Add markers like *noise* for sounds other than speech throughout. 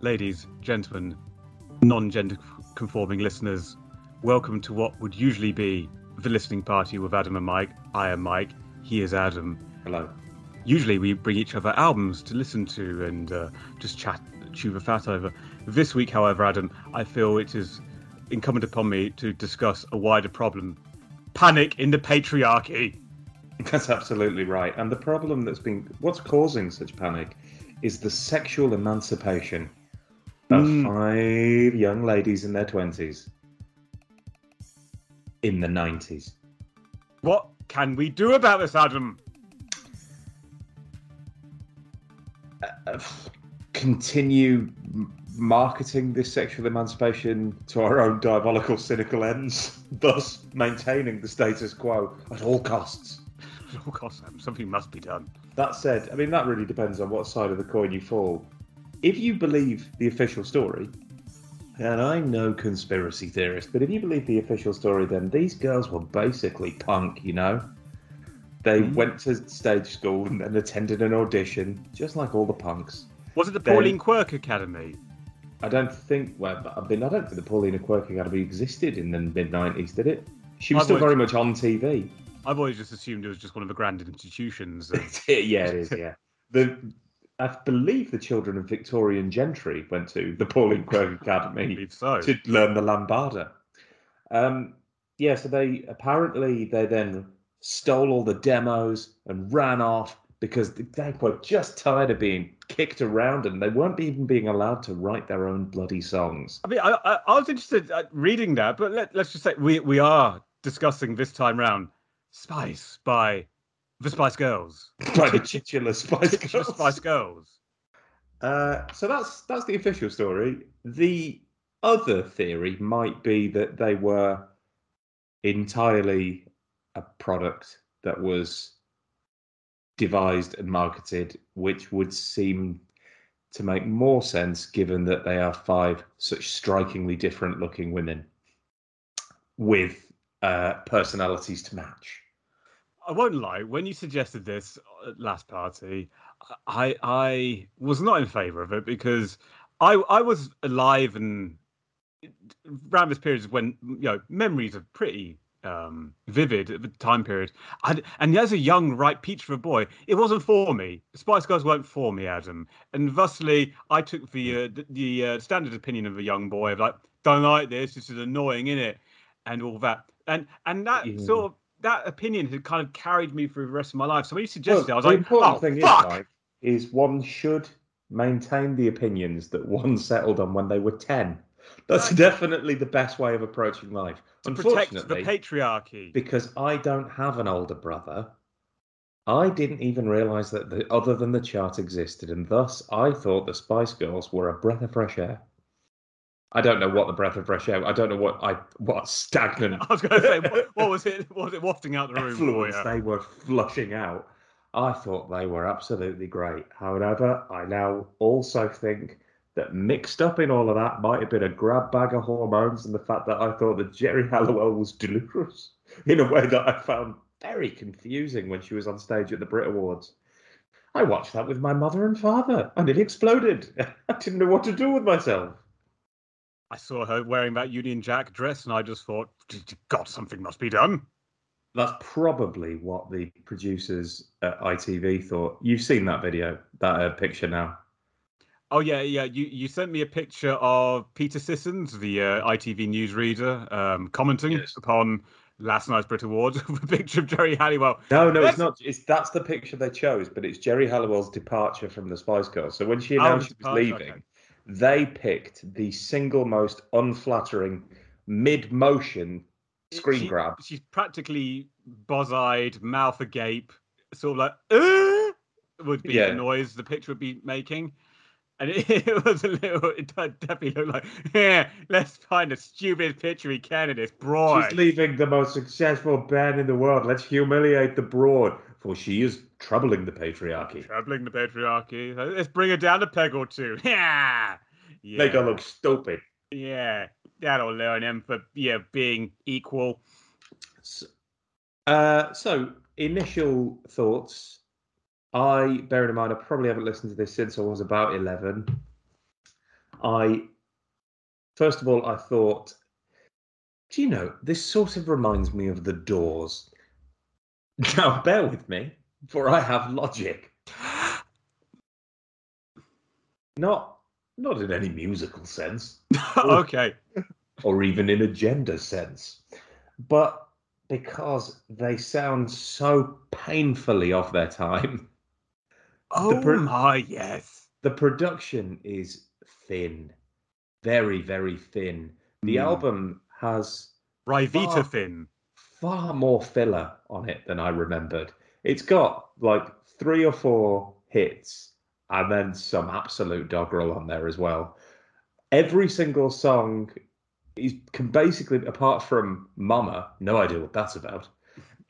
Ladies, gentlemen, non gender conforming listeners, welcome to what would usually be the listening party with Adam and Mike. I am Mike, he is Adam. Hello. Usually we bring each other albums to listen to and uh, just chat, chew the fat over. This week, however, Adam, I feel it is incumbent upon me to discuss a wider problem panic in the patriarchy. That's absolutely right. And the problem that's been what's causing such panic is the sexual emancipation of Mm. five young ladies in their twenties in the nineties. What can we do about this, Adam? Continue marketing this sexual emancipation to our own diabolical, cynical ends, *laughs* thus maintaining the status quo at all costs. At all costs, um, something must be done. That said, I mean, that really depends on what side of the coin you fall. If you believe the official story, and I'm no conspiracy theorist, but if you believe the official story, then these girls were basically punk, you know? They Mhm. went to stage school and, and attended an audition, just like all the punks. Was it the Then- Pauline Quirke Academy? I don't think, well, I mean, I don't think the Paulina Quirke Academy existed in the mid 90s, did it? She was I've still always- very much on TV. I've always just assumed it was just one of the grand institutions. *laughs* of- yeah, it is. Yeah, the I believe the children of Victorian gentry went to the Pauline Quirke *laughs* Academy so. to learn the lambada. Um, yeah, so they apparently they then stole all the demos and ran off because they were just tired of being kicked around and they weren't even being allowed to write their own bloody songs. I mean, I, I, I was interested at reading that, but let, let's just say we, we are discussing this time round Spice by the Spice Girls. *laughs* By the titular Spice Titular Girls. Spice Girls. Uh, so that's that's the official story. The other theory might be that they were entirely a product that was devised and marketed, which would seem to make more sense given that they are five such strikingly different looking women with uh, personalities to match. I won't lie. When you suggested this at last party, I I was not in favour of it because I I was alive and around this period when you know memories are pretty um vivid at the time period. I, and as a young ripe peach of a boy it wasn't for me. Spice girls weren't for me adam. And thusly i took the uh, the, uh, standard opinion of a young boy of like don't like this. This is annoying in it and all that. And and that Yeah. sort of that opinion had kind of carried me through the rest of my life. So when you suggested it i was the like important oh thing fuck! is, Mike, is one should maintain the opinions that one settled on when they were 10. That's definitely the best way of approaching life. to protect the patriarchy because I don't have an older brother, I didn't even realize that the, other than the chart existed, and thus I thought the Spice Girls were a breath of fresh air. I don't know what the breath of fresh air. I don't know what I what stagnant *laughs* i was going to say what, *laughs* what was it what was it wafting out the room for you they were flushing out. I thought they were absolutely great. However, I now also think that mixed up in all of that might have been a grab bag of hormones and the fact that I thought that Geri *laughs* Halliwell was delirious in a way that I found very confusing when she was on stage at the Brit Awards. I watched that with my mother and father and it exploded. *laughs* I didn't know what to do with myself. I saw her wearing that Union Jack dress, and I just thought, God, something must be done. That's probably what the producers at ITV thought. You've seen that video, that uh, picture now. Oh yeah, yeah. You you sent me a picture of Peter Sissons, the uh, ITV newsreader, um, commenting Yes. upon last night's Brit Awards *laughs* with a picture of Geri Halliwell. No, no, That's- it's not. It's that's the picture they chose, but it's Geri Halliwell's departure from the Spice Girls. So when she Oh, announced she was departure, leaving, okay. they picked the single most unflattering mid-motion screen She- grab. She's practically boz-eyed, mouth agape, sort of like "Uh," would be Yeah. the noise the picture would be making. And it, *laughs* it was a little, it definitely looked like, yeah, let's find a stupid picture we can of this broad. She's leaving the most successful band in the world. Let's humiliate the broad. for she is troubling the patriarchy. Troubling the patriarchy. Let's bring her down a peg or two. Yeah. *laughs* yeah. Make her look stupid. Yeah. That'll learn him for yeah being equal. So, uh, so initial thoughts. I, bearing in mind, I probably haven't listened to this since I was about eleven. I, first of all, I thought, do you know, this sort of reminds me of the Doors. *laughs* Now, bear with me, for I have logic. *gasps* Not, not in any musical sense, *laughs* okay. or even in a gender sense, but because they sound so painfully off their time. Oh pro- my yes. The production is thin, very, very thin. The Hmm. album has Ryvita Oh. Finn. far more filler on it than I remembered. It's got like three or four hits and then some absolute doggerel on there as well. Every single song is can basically, apart from Mama, no idea what that's about,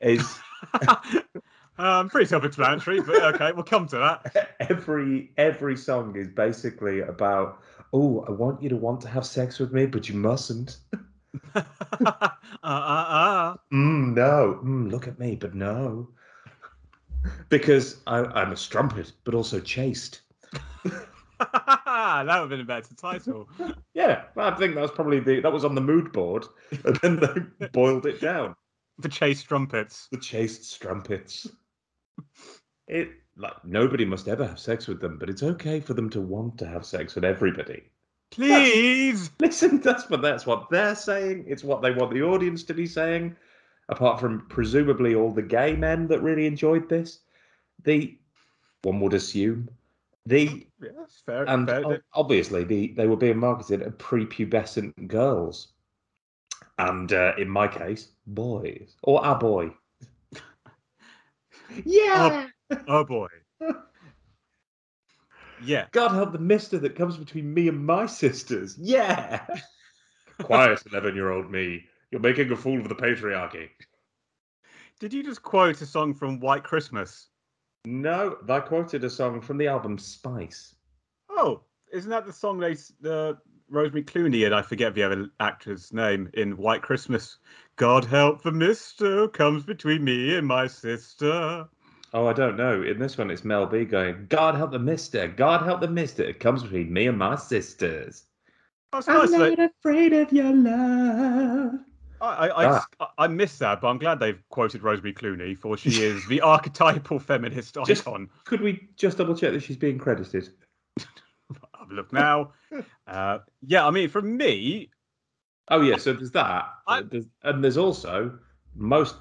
is *laughs* *laughs* um, pretty self-explanatory, but okay, we'll come to that. *laughs* every every song is basically about oh i want you to want to have sex with me but you mustn't *laughs* uh, uh, mm, no mm, look at me but no because I, i'm a strumpet but also chaste uh. *laughs* that would have been a better title. yeah i think that was probably the that was on the mood board and then they boiled it down The chase strumpets. the chaste strumpets it like nobody must ever have sex with them but it's okay for them to want to have sex with everybody Please. *laughs* Listen, that's what that's what they're saying. It's what they want the audience to be saying. Apart from presumably all the gay men that really enjoyed this, the one would assume the Yes, fair. and fair. obviously the they were being marketed at prepubescent girls, and uh, in my case, boys or a boy. Oh, yeah. oh boy. Yeah. God help the mister that comes between me and my sisters. Yeah. *laughs* Quiet, 11 year old me. You're making a fool of the patriarchy. Did you just quote a song from White Christmas? No, I quoted a song from the album Spice. Oh, isn't that the song they the Rosemary Clooney and I forget the other actor's name in White Christmas? God help the mister comes between me and my sister. Oh, I don't know. In this one, it's Mel B going, God help the mister. God help the mister. It comes between me and my sisters. That's nice. that- afraid of your love. I, I, I, Ah. I- I missed that, but I'm glad they've quoted Rosemary Clooney, for she is the *laughs* archetypal feminist Just- icon. Could we just double check that she's being credited? *laughs* Look now. Uh, yeah, I mean, for me, Oh, yeah, so there's that. I- There's, and there's also, most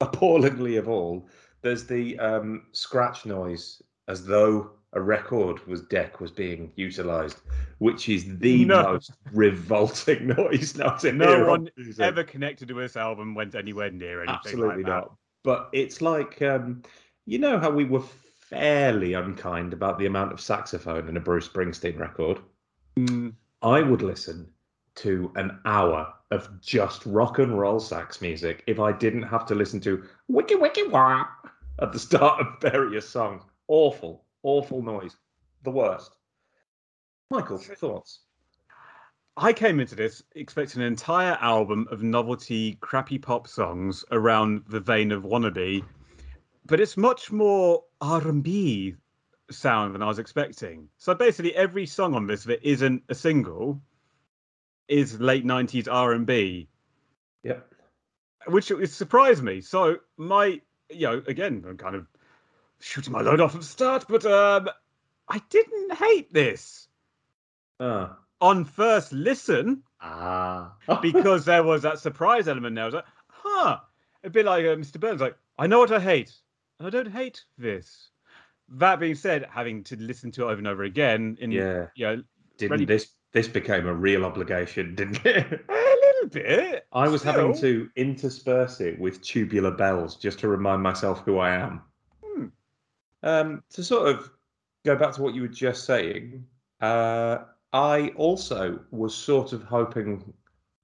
appallingly of all, there's the um, scratch noise as though a record was deck was being utilized, which is the No. most revolting *laughs* noise now No on one music. ever connected to this album went anywhere near anything Absolutely like that. not. But it's like, um, you know how we were fairly unkind about the amount of saxophone in a Bruce Springsteen record? Mm, I would listen to an hour of just rock and roll sax music if I didn't have to listen to wiki wiki wah at the start of various songs. Awful, awful noise. The worst. Michael, thoughts? I came into this expecting an entire album of novelty, crappy pop songs around the vein of "Wannabe," but it's much more R and B sound than I was expecting. So basically, every song on this that isn't a single is late '90s R and B, Yep. which it surprised me. So my, you know, again, I'm kind of shooting my load off at the start, but um, I didn't hate this Ah. on first listen. Ah. *laughs* because there was that surprise element there. I was like, huh. A bit like uh, Mr. Burns, like, I know what I hate. I don't hate this. That being said, having to listen to it over and over again, in yeah. you know, Didn't Ready- this this became a real obligation, didn't it? *laughs* a little bit. I was having to intersperse it with tubular bells just to remind myself who I am. Hmm. Um, to sort of go back to what you were just saying, uh, I also was sort of hoping,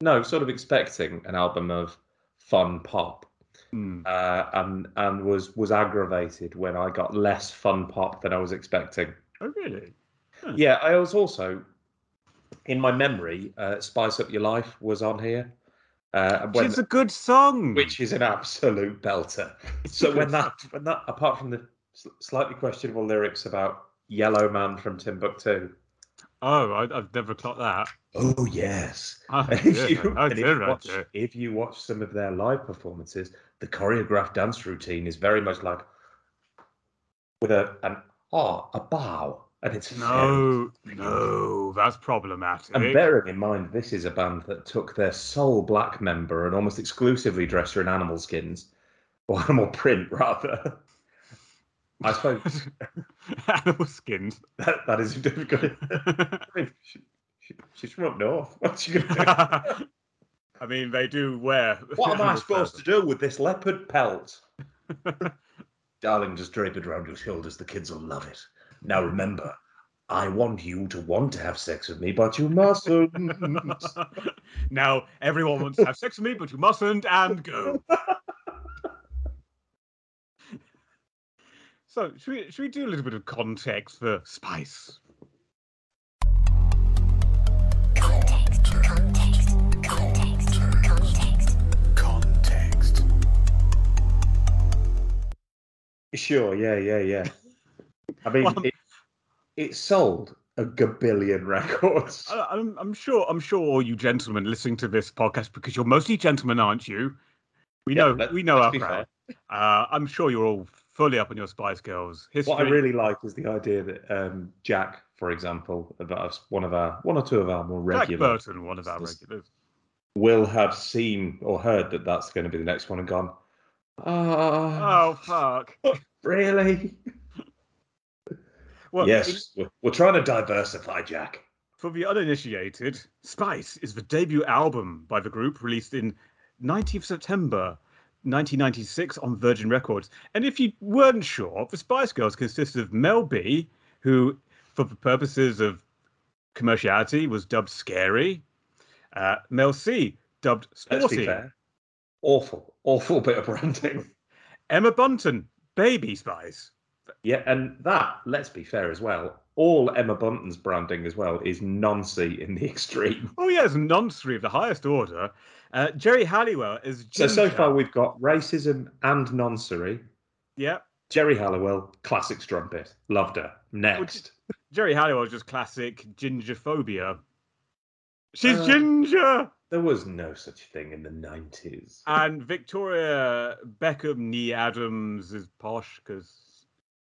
no, sort of expecting an album of fun pop. Hmm. uh, and and was was aggravated when I got less fun pop than I was expecting. Oh, really? Yeah, I was also in my memory. Uh, "Spice Up Your Life" was on here, uh, when, It's a good song. which is an absolute belter. *laughs* It's So when that when that apart from the slightly questionable lyrics about Yellow Man from Timbuktu. Oh, I, I've never caught that. Oh yes. Oh, *laughs* if, you, oh, if, you oh, watch, if you watch some of their live performances, the choreographed dance routine is very much like with a an ah a bow, and it's No, no, that's problematic. And bearing in mind, this is a band that took their sole black member and almost exclusively dressed her in animal skins, or animal print rather. I suppose *laughs* Animal skins. *laughs* that, that is difficult. *laughs* She, she, she's from up north. What's she gonna do? I mean, they do wear. *laughs* What am I *laughs* supposed to do with this leopard pelt? *laughs* Darling, just drape it around your shoulders. The kids will love it. Now remember, I want you to want to have sex with me, but you mustn't. now everyone wants to have sex with me, but you mustn't, and go. so, should we should we do a little bit of context for Spice? Sure, yeah, yeah, yeah. I mean, Well, it, it sold a gabillion *laughs* records. I, I'm I'm sure I'm sure all you gentlemen listening to this podcast because you're mostly gentlemen, aren't you? We Yeah, know we know our crowd. Uh, I'm sure you're all fully up on your Spice Girls history. What I really like is the idea that um, Jack, for example, us- one of our one or two of our more Jack regular, Burton, one of our regulars. will have seen or heard that that's going to be the next one and gone. Ah, Oh fuck! *laughs* really? Well, yes, we're, we're trying to diversify, Jack. For the uninitiated, Spice is the debut album by the group released in 19th September 1996 on Virgin Records. And if you weren't sure, the Spice Girls consisted of Mel B, who, for the purposes of commerciality, was dubbed Scary, uh, Mel C, dubbed Let's be Sporty, fair. Awful, awful *laughs* bit of branding. Emma Bunton, Baby Spice. yeah, and that, let's be fair as well. All Emma Bunton's branding as well is noncy in the *laughs* extreme. Oh, yes, noncery of the highest order. Uh, Geri Halliwell is So so far we've got racism and noncery. Yeah, Geri Halliwell, classic strumpet. Loved her. Next. Geri Halliwell is just classic gingerphobia. She's Uh, ginger. There was no such thing in the 90s. And Victoria Beckham Nee Adams is posh because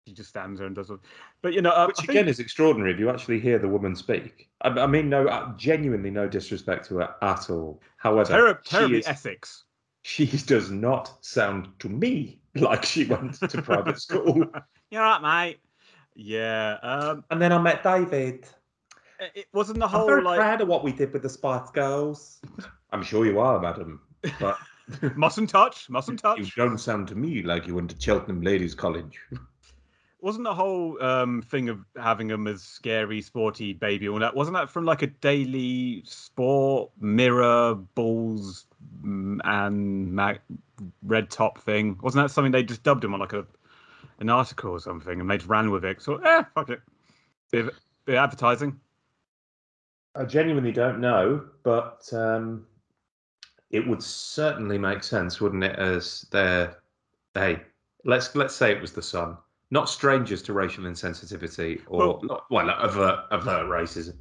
she just stands there and does it. But you know, uh, Which I again think- is extraordinary if you actually hear the woman speak. I, I mean, no, uh, genuinely no disrespect to her at all. However, terri- she, terribly is- Essex. she does not sound to me *laughs* like she went to private *laughs* school. You're right, mate. Yeah. Um, And then I met David. It- it wasn't the whole I'm whole very like proud of what we did with the Spice Girls. I'm sure you are, madam. But *laughs* mustn't touch, mustn't touch. you don't sound to me like you went to Cheltenham Ladies College. *laughs* Wasn't the whole um, thing of having them as scary, sporty baby all that? Wasn't that from like a daily sport mirror balls mm, and mag- red top thing? Wasn't that something they just dubbed him on like a an article or something and they just ran with it? So eh, fuck it, bit of, bit of advertising. I genuinely don't know, but um, it would certainly make sense, wouldn't it? As their, hey, let's let's say it was the Sun, not strangers to racial insensitivity or Well- well, avert avert racism.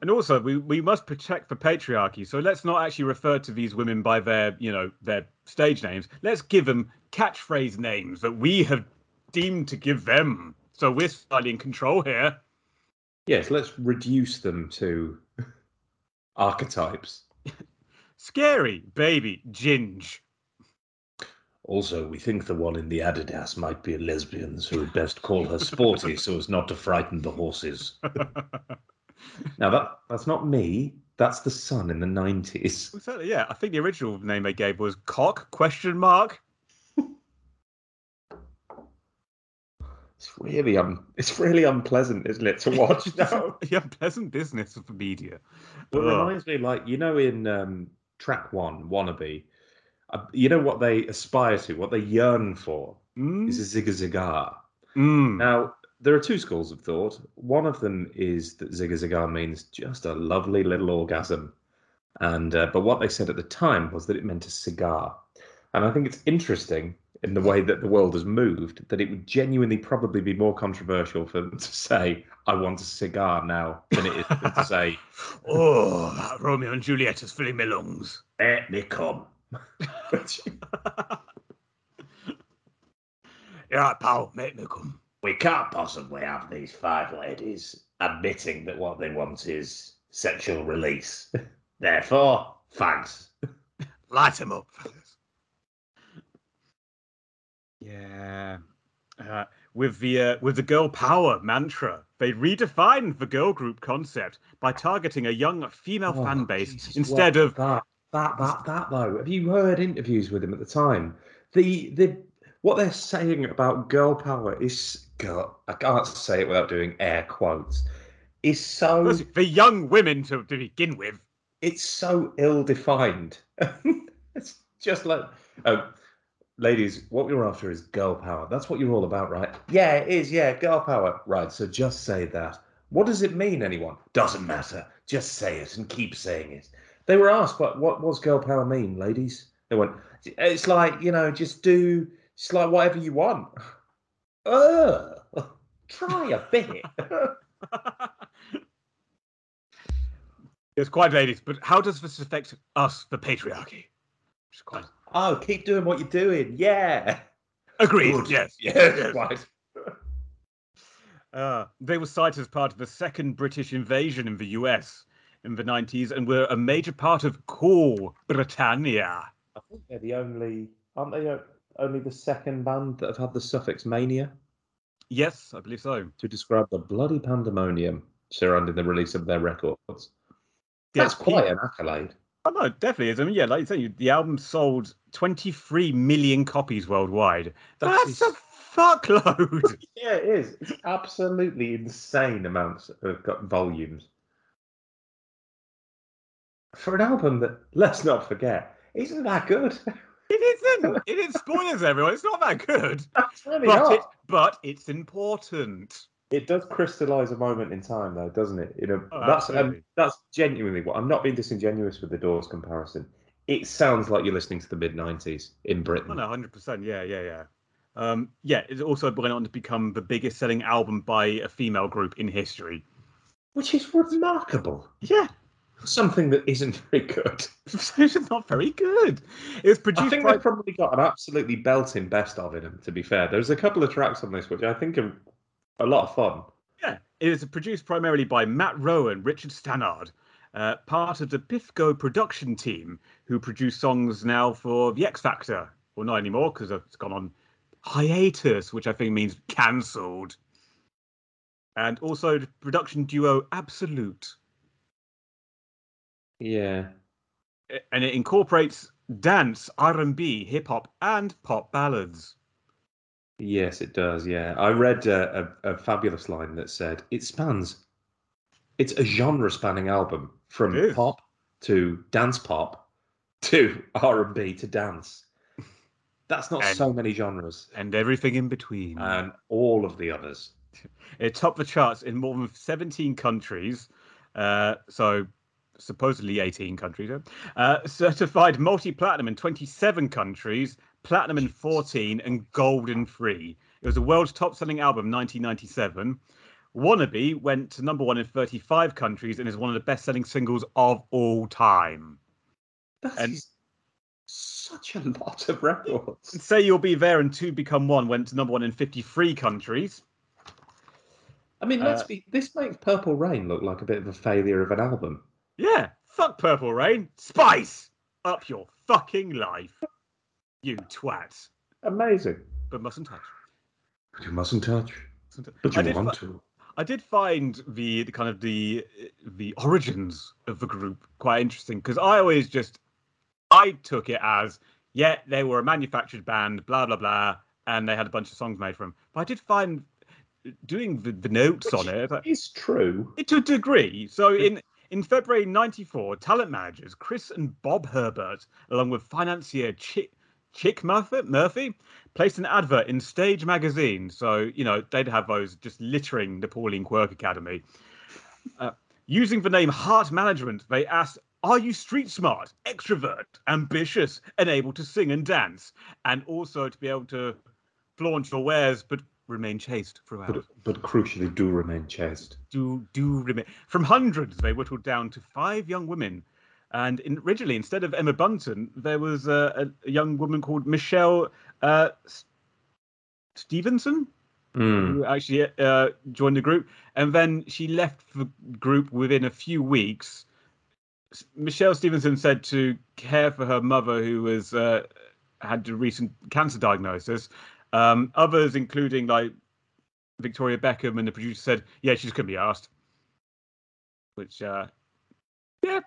And also, we, we must protect the patriarchy. So let's not actually refer to these women by their, you know, their stage names. Let's give them catchphrase names that we have deemed to give them. So we're slightly in control here. Yes, let's reduce them to *laughs* archetypes. Scary, baby, ginge. Also, we think the one in the Adidas might be a lesbian, so we'd best call her Sporty so as not to frighten the horses. *laughs* Now that that's not me. That's the Sun in the nineties. So, yeah, I think the original name they gave was cock question mark. It's really um, it's really unpleasant, isn't it, to watch *laughs* now? yeah, pleasant business of the media. It reminds me, like you know, in um, track one, wannabe, Uh, you know what they aspire to, what they yearn for, Mm? is a zigga zigar. Mm. Now, there are two schools of thought. One of them is that zigga zigar means just a lovely little orgasm, and uh, but what they said at the time was that it meant a cigar. And I think it's interesting in the way that the world has moved that it would genuinely probably be more controversial for them to say "I want a cigar" now than it is to say *laughs* Oh, Romeo and Juliet is filling my lungs. "Let me come." You're *laughs* right, pal. Make me come. we can't possibly have these five ladies admitting that what they want is sexual release. *laughs* Therefore, thanks. Light him up. Yeah. Uh, with the uh, with the girl power mantra, they redefined the girl group concept by targeting a young female Oh, fan base Jesus, instead of that, that, that, that though. Have you heard interviews with him at the time? The the what they're saying about girl power is girl. I can't say it without doing air quotes. Is so the young women to, to begin with. it's so ill defined. *laughs* it's just like, oh, ladies, what we're after is girl power. That's what you're all about, right? Yeah, it is. Yeah, girl power. Right. So just say that. What does it mean, anyone? Doesn't matter. Just say it and keep saying it. They were asked, but what does girl power mean, ladies? They went, it's like you know, just do, it's like whatever you want. *laughs* Uh, *laughs* try a bit. *laughs* It's quite ladies, but how does this affect us, the patriarchy? Which is quite oh, keep doing what you're doing. Yeah. agreed. Good. Yes. *laughs* Yes. Right. Uh, they were cited as part of the second British invasion in the US in the 90s and were a major part of Cool Britannia. I think they're the only, aren't they? Only the second band that have had the suffix mania Yes, I believe so. to describe the bloody pandemonium surrounding the release of their records. Yeah, That's quite an accolade. Oh, no, definitely is. I mean, yeah, like you say, the album sold 23 million copies worldwide. That That's is- a fuckload. *laughs* Yeah, it is. It's absolutely insane amounts of volumes for an album that, let's not forget, isn't that good. it isn't. *laughs* It is spoilers, everyone. It's not that good. That's really But, not. it, but it's important. It does crystallize a moment in time, though, doesn't it? You know, Oh, that's um, that's genuinely what I'm not being disingenuous with the Doors comparison. It sounds like you're listening to the mid '90s in Britain. Oh, no, 100%. Yeah, yeah, yeah. Um, yeah, it also went on to become the biggest selling album by a female group in history. which is remarkable. Yeah, Something that isn't very good. *laughs* it's not very good. It was I think by. they've probably got an absolutely belting best of in them. To be fair, there's a couple of tracks on this which I think are a lot of fun. Yeah, it was produced primarily by Matt Rowe, Richard Stannard, uh, part of the Biffco production team, who produce songs now for The X Factor. Well, not anymore because it's gone on hiatus, which I think means cancelled. And also the production duo Absolute. Yeah, and it incorporates dance, R&B, hip hop, and pop ballads. Yes, it does. Yeah, I read uh, a, a fabulous line that said it spans. It's a genre-spanning album from pop to dance pop to *laughs* R and B to dance. That's not And- so many genres, And everything in between. and all of the others. *laughs* It topped the charts in more than 17 countries. Uh, so supposedly 18 countries. Uh, certified multi-platinum in 27 countries, platinum in 14, and gold in three. It was the world's top-selling album 1997. Wannabe went to number one in 35 countries and is one of the best-selling singles of all time. That And- is such a lot of records. Say You'll Be There and Two Become One went to number one in 53 countries. I mean, let's Uh, be. This makes Purple Rain look like a bit of a failure of an album. Yeah, fuck Purple Rain. Spice up your fucking life. You twat. Amazing. But mustn't touch. But you mustn't touch. But I you did want fi- to. I did find the, the kind of the the origins of the group quite interesting because I always just I took it as yeah they were a manufactured band blah blah blah and they had a bunch of songs made for them. But I did find doing the, the notes on it, It's true. to a degree. So in In February 94, talent managers Chris and Bob Herbert, along with financier Chick, Chick Murphy, Murphy, placed an advert in Stage magazine. So, you know, they'd have those just littering the Pauline Quirke Academy. Uh, using the name Heart Management, they asked, Are you street smart, extrovert, ambitious, and able to sing and dance? And also to be able to flaunt your wares, but remain chaste throughout But, but crucially, do remain chaste. do do remain from hundreds they whittled down to five young women and in, originally instead of emma bunton there was a, a, young woman called michelle uh, stevenson Mm. who actually uh, joined the group. And then she left the group within a few weeks. Michelle stevenson said to care for her mother who was uh, had a recent cancer diagnosis. Um, others including like victoria beckham and the producer said yeah she's to be asked. Which uh yeah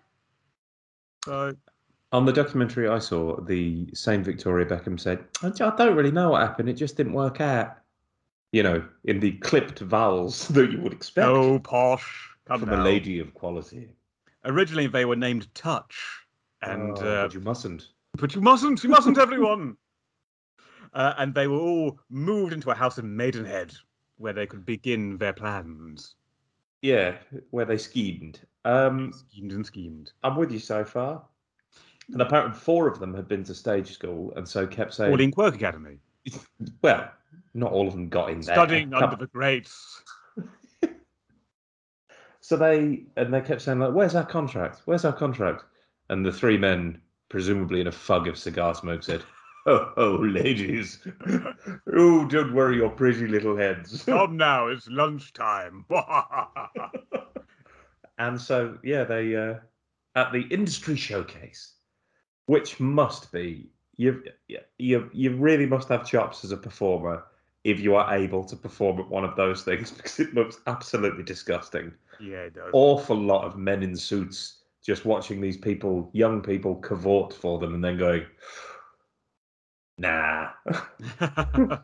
so On the documentary I saw, the same Victoria Beckham said, I don't really know what happened. It just didn't work out. You know, in the clipped vowels *laughs* that you would expect oh posh come from now. a lady of quality. originally they were named touch and Oh, uh, but you mustn't. but you mustn't, you mustn't, everyone. *laughs* Uh, and they were all moved into a house in Maidenhead, where they could begin their plans. Yeah, where they schemed. Um, Schemed and schemed. I'm with you so far. And apparently, four of them had been to stage school, and so kept saying, "All in Quirke Academy, *laughs* "Well, not all of them got in there." studying under the greats. *laughs* So they and they kept saying like, "Where's our contract? Where's our contract?" And the three men, presumably in a fug of cigar smoke, said, "Oh, oh ladies, oh, don't worry your pretty little heads." *laughs* Come now, it's lunchtime. *laughs* and so yeah, they uh, at the industry showcase, which must be you you you really must have chops as a performer if you are able to perform at one of those things *laughs* because it looks absolutely disgusting. yeah, it does. awful lot of men in suits just watching these people, young people, cavort for them and then going, nah. *laughs*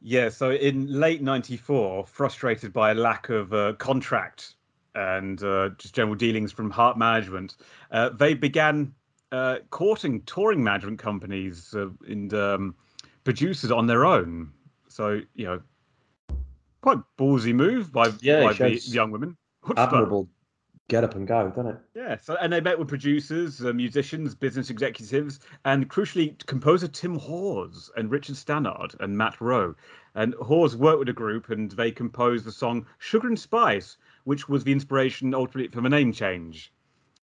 yeah, so in late 94, frustrated by a lack of uh, contract and uh, just general dealings from Heart Management, uh, they began uh, courting touring management companies uh, and um, producers on their own. So, you know, quite ballsy move by, Yeah, by the young women. What's? Admirable get up and go, doesn't it? Yeah, so and they met with producers, uh, musicians, business executives, and crucially, composer Tim Hawes and Richard Stannard and Matt Rowe. And Hawes worked with the group, and they composed the song "Sugar and Spice," which was the inspiration ultimately for the name change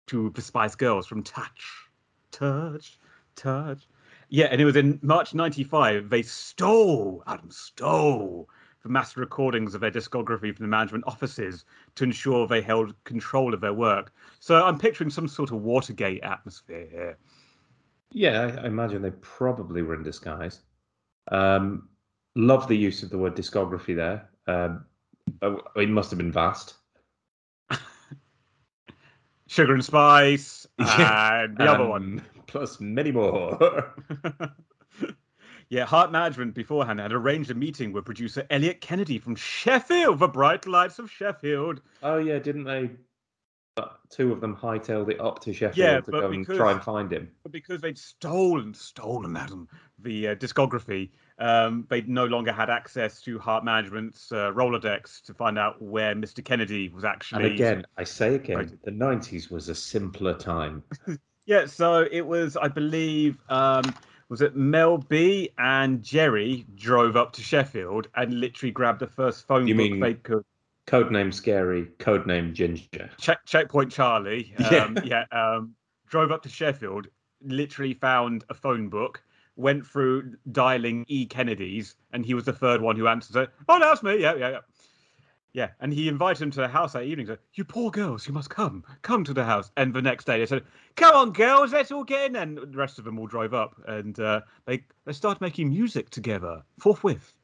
to the Spice Girls from Touch, Touch, Touch. Yeah, and it was in March '95 they stole Adam stole master recordings of their discography from the management offices to ensure they held control of their work. So I'm picturing some sort of Watergate atmosphere here. Yeah, I, imagine they probably were in disguise. Um, love the use of the word discography there. Um, oh, it must have been vast. *laughs* Sugar and Spice *laughs* and the other one. Plus many more. *laughs* yeah, Heart Management beforehand had arranged a meeting with producer Elliot Kennedy from Sheffield, the bright lights of Sheffield. oh, yeah, didn't they? Two of them hightailed it up to Sheffield Yeah, to go and try and find him. But because they'd stolen, stolen, madam, the uh, discography, um, they no longer had access to Heart Management's uh, Rolodex to find out where Mr. Kennedy was actually. And again, I say again, Right. the 90s was a simpler time. *laughs* Yeah, so it was, I believe, um, was it Mel B and Geri drove up to Sheffield and literally grabbed the first phone You book mean- they could. Codename Scary, codename Ginger. Check, checkpoint Charlie. *laughs* Yeah. Um, yeah. um, drove up to Sheffield, literally found a phone book, went through dialing E Kennedy's, and he was the third one who answered it. Oh, that's me. Yeah, yeah, yeah. Yeah, and he invited him to the house that evening. Said, "You poor girls, you must come, come to the house." And the next day they said, "Come on, girls, let's all get in." And the rest of them all drive up, and uh, they they started making music together forthwith.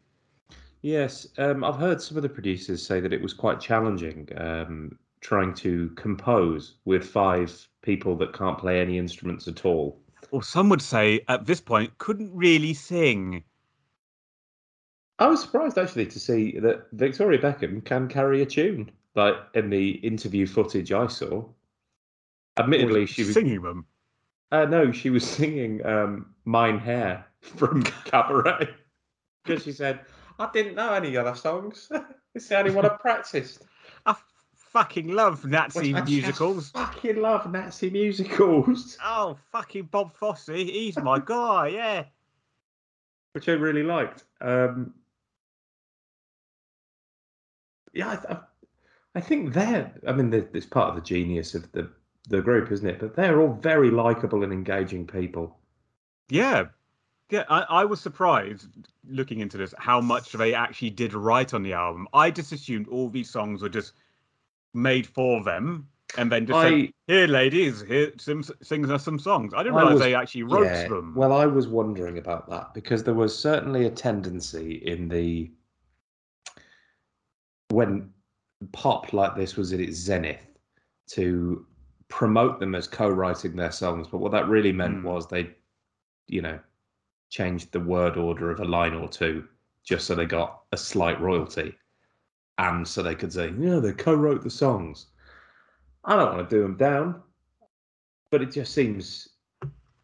Yes, um, I've heard some of the producers say that it was quite challenging um, trying to compose with five people that can't play any instruments at all. Or some would say at this point couldn't really sing. I was surprised actually to see that Victoria Beckham can carry a tune. like in the interview footage I saw. Admittedly, she was singing them. Uh, no, she was singing um, "Mein Herr" from *laughs* Cabaret because she said, "I didn't know any other songs. *laughs* it's the only one I practiced." I f- fucking love Nazi Which I musicals. Fucking love Nazi musicals, *laughs* Oh, fucking Bob Fosse. He's my guy, yeah. which I really liked. Um, yeah, I, I, think they're. I mean, it's part of the genius of the the group, isn't it? But they're all very likable and engaging people. Yeah. Yeah, I, I was surprised looking into this how much they actually did write on the album. I just assumed all these songs were just made for them and then just said, I here, ladies, here, some, sing us some songs. I didn't I realize was- they actually wrote Yeah, them. Well, I was wondering about that because there was certainly a tendency in the when pop like this was at its zenith to promote them as co-writing their songs, but what that really meant Hmm. was they, you know, changed the word order of a line or two just so they got a slight royalty, and so they could say, yeah, they co-wrote the songs. I don't want to do them down, but it just seems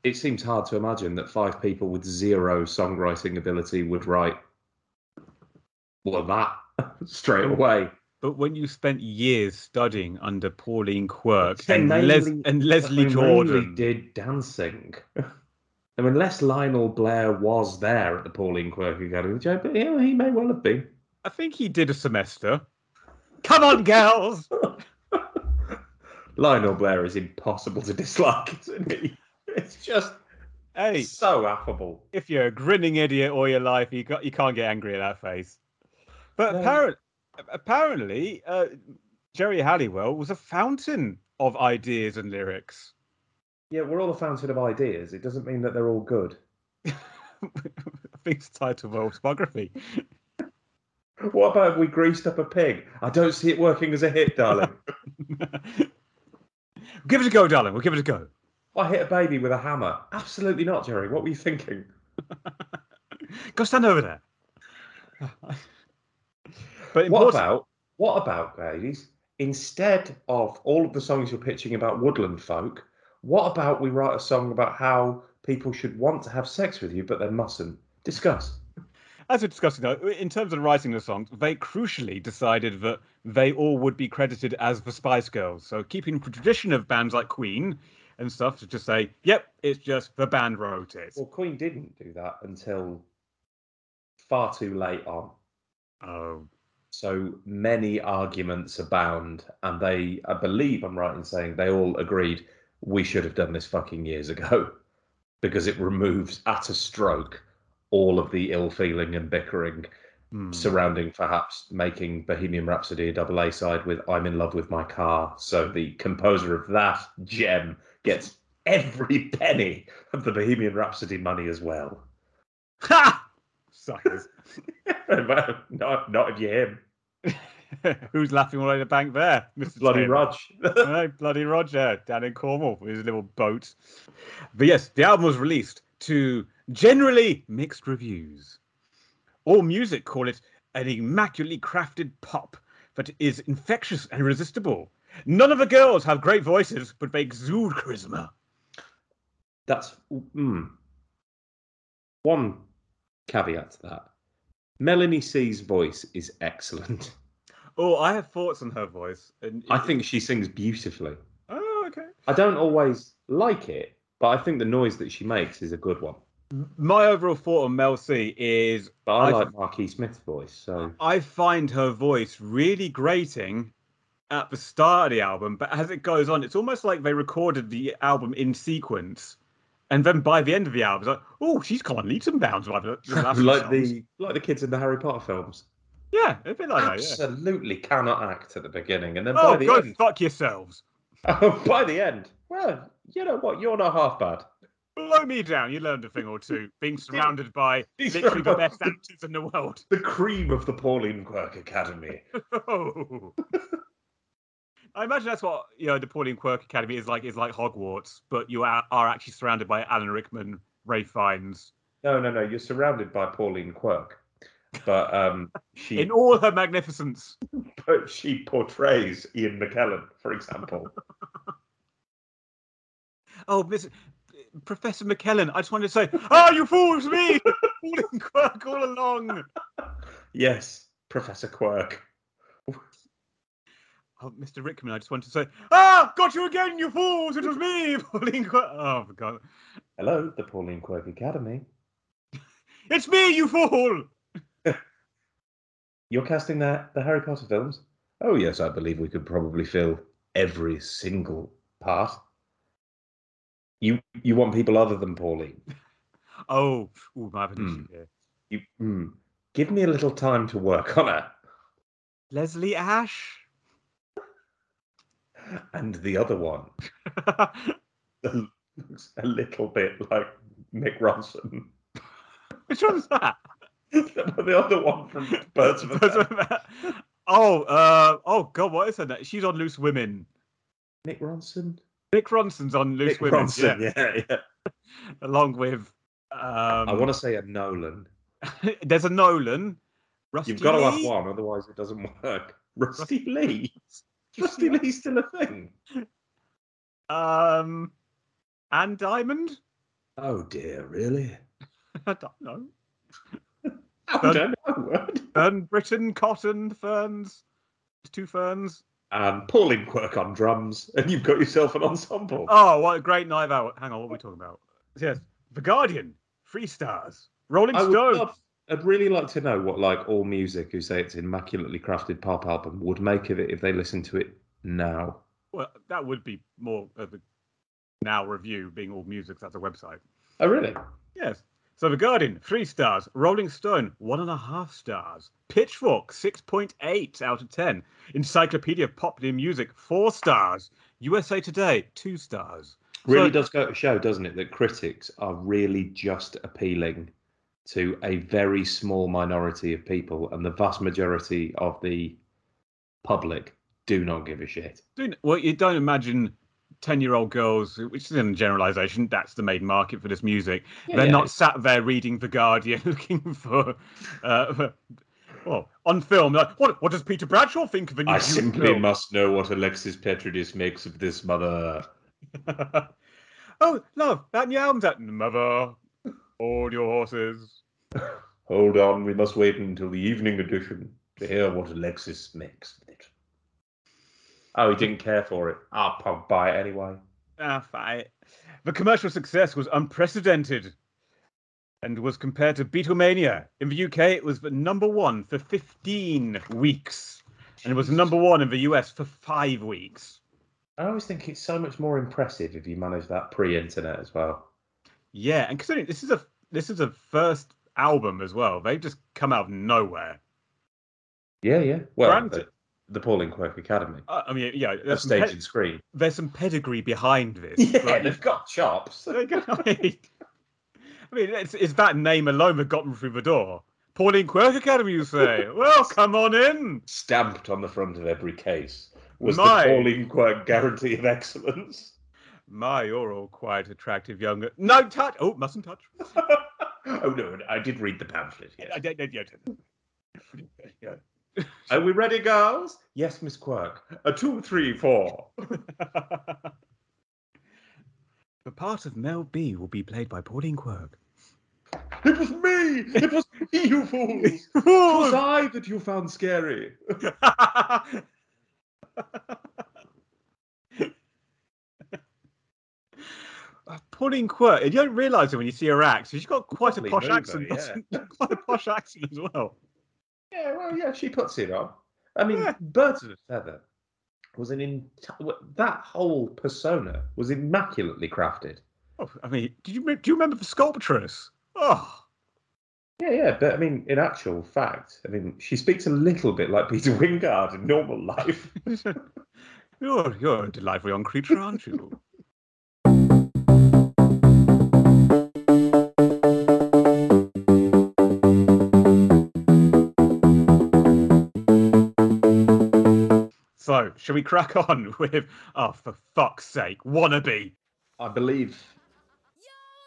it seems hard to imagine that five people with zero songwriting ability would write well that *laughs* straight away. But when you spent years studying under Pauline Quirke and, Les- and Leslie They Jordan, did dancing. *laughs* I mean, unless Lionel Blair was there at the Pauline Quirke Academy, which I, but yeah, he may well have been. I think he did a semester. Come on, girls! *laughs* Lionel Blair is impossible to dislike, isn't he? It's just Hey, so affable. if you're a grinning idiot all your life, you got you can't get angry at that face. But No. apparently, apparently, uh, Geri Halliwell was a fountain of ideas and lyrics. Yeah, we're all a fountain of ideas. It doesn't mean that they're all good. *laughs* I think it's tied to of autobiography. *laughs* What about if we greased up a pig? I don't see it working as a hit, darling. *laughs* give it a go, darling. We'll give it a go. I hit a baby with a hammer. Absolutely not, Geri. What were you thinking? Go stand over there. But What about what about ladies? Instead of all of the songs you're pitching about woodland folk, what about we write a song about how people should want to have sex with you but they mustn't? Discuss. As we're discussing, though, in terms of writing the songs, they crucially decided that they all would be credited as the Spice Girls. So, keeping the tradition of bands like Queen and stuff to just say, yep, it's just the band wrote it. Well, Queen didn't do that until far too late on. Oh, So many arguments abound, and they, I believe I'm right in saying, they all agreed we should have done this fucking years ago *laughs* because it removes at a stroke all of the ill feeling and bickering hmm. surrounding perhaps making Bohemian Rhapsody a double A side with I'm in love with my car. So the composer of that gem gets every *laughs* penny of the Bohemian Rhapsody money as well. Ha! *laughs* Suckers. *laughs* Not, not if you're him. *laughs* Who's laughing all over the bank there? Mr. Bloody Taylor? Rog. *laughs* Hey, bloody Roger down in Cornwall with his little boat. But yes, the album was released to generally mixed reviews. AllMusic call it an immaculately crafted pop that is infectious and irresistible. None of the girls have great voices, but they exude charisma. That's mm. one caveat to that. Melanie C's voice is excellent. Oh, I have thoughts on her voice. And I think she sings beautifully. Oh, okay. I don't always like it, but I think the noise that she makes is a good one. My overall thought on Mel C is But I I- like Marquis Smith's voice, so I find her voice really grating at the start of the album, but as it goes on, it's almost like they recorded the album in sequence. And then by the end of the album, it's like, oh, she's of leaps and bounds like the, the last *laughs* like the like the kids in the Harry Potter films. yeah, a bit like that. Yeah. Absolutely cannot act at the beginning, and then Oh, by the go end, fuck yourselves. *laughs* Oh, by the end, well, you know what? You're not half bad. Blow me down. You learned a thing or two. Being *laughs* surrounded by literally the best actors in the world. The cream of the Pauline Quirke Academy. Oh. I imagine that's what you know the Pauline Quirke Academy is like. Is like Hogwarts, but you are, are actually surrounded by Alan Rickman, Ralph Fiennes. No, no, no. You're surrounded by Pauline Quirke, but um, *laughs* she In all her magnificence. *laughs* but she portrays Ian McKellen, for example. *laughs* Oh, Miss, Professor McKellen, I just wanted to say, oh, you fools me! Falling quirk all along. yes, Professor Quirke. Oh, Mr. Rickman, I just wanted to say, ah, got you again, you fools! It was me, *laughs* Pauline Quirke. Oh, for God. Hello, the Pauline Quirke Academy. *laughs* It's me, you fool! *laughs* You're casting the the Harry Potter films? Oh yes, I believe we could probably fill every single part. You you want people other than Pauline? Oh, ooh, have an Hmm. here. You hmm, give me a little time to work on it. Leslie Ash? And the other one looks *laughs* a little bit like Mick Ronson. Which one's that? *laughs* the other one from Birds of a oh, uh, oh God, what is her name? She's on Loose Women. Mick Ronson. Nick Ronson's on Loose Women, Ronson. yeah, Yeah, yeah. *laughs* along with. Um, I want to say a Nolan. There's a Nolan. Rusty You've got to have one, otherwise it doesn't work. Rusty Lee. Rusty Lee's still a thing. Um, and Diamond. Oh dear, really? *laughs* I don't know. *laughs* I don't know. Fern Britton, Cotton, Ferns, two Ferns. and Pauline Quirke on drums, and you've got yourself an ensemble. Oh, what a great night out! Hang on, what are we talking about? Yes, The Guardian, Free Stars, Rolling I would Stone. love, I'd really like to know what like AllMusic who say it's immaculately crafted pop album would make of it if they listen to it now. Well, that would be more of a now review, being AllMusic. That's a website. Oh really? Yes. So The Guardian, three stars. Rolling Stone, one and a half stars. Pitchfork, 6.8 out of 10. Encyclopedia of Popular Music, four stars. USA Today, two stars. Really So- does go to show, doesn't it, that critics are really just appealing to a very small minority of people, and the vast majority of the public do not give a shit. Well, you don't imagine 10 year old girls, which is a generalization, that's the main market for this music. They're Yeah. not sat there reading The Guardian *laughs* looking for. Uh, for- *laughs* well, on film, like, what, what does Peter Bradshaw think of a new I simply film? must know what Alexis Petridis makes of this mother. *laughs* oh, love, that new album's out. Mother, hold your horses. Hold on, we must wait until the evening edition to hear what Alexis makes of it. Oh, he didn't care for it. I'll punk buy it anyway. Ah, fine. The commercial success was unprecedented and was compared to Beatlemania. In the UK, it was the number one for 15 weeks, and it was number one in the US for five weeks. I always think it's so much more impressive if you manage that pre-internet as well. Yeah, and considering this is a this is a first album as well, they've just come out of nowhere. Yeah, yeah. Well, Granted. the, Pauline Quirke Academy. Uh, I mean, yeah, there's stage and screen. there's some pedigree behind this. *laughs* Yeah, but- they've got chops. *laughs* I mean, *laughs* I mean, it's, it's that name alone that got them through the door. Pauline Quirke Academy, you say? well, come on in. Stamped on the front of every case was My. the Pauline Quirke guarantee of excellence. My, you're all quite attractive young. No touch. Oh, mustn't touch. *laughs* oh no, I did read the pamphlet. I, Yes. I, I, yeah, *laughs* yeah. Are we ready, girls? Yes, Miss Quirke. A two, three, four. *laughs* the part of Mel B will be played by Pauline Quirke. It was me! It was me, you fools! It was I that you found scary. Pauline Quirke. You don't realise it when you see her act. She's got quite a posh accent. yeah. *laughs* quite a posh accent as well. Yeah, well, yeah, she puts it on. I mean, Yeah. Birds of a Feather was an that whole persona was immaculately crafted. Oh, I mean, did you do you remember the sculptress? Oh, Yeah, yeah, but I mean, in actual fact, I mean, she speaks a little bit like Peter *laughs* Wyngarde in normal life. *laughs* you're you're a delightful young creature, aren't you? So, shall we crack on *laughs* with? Oh, for fuck's sake, wannabe. I believe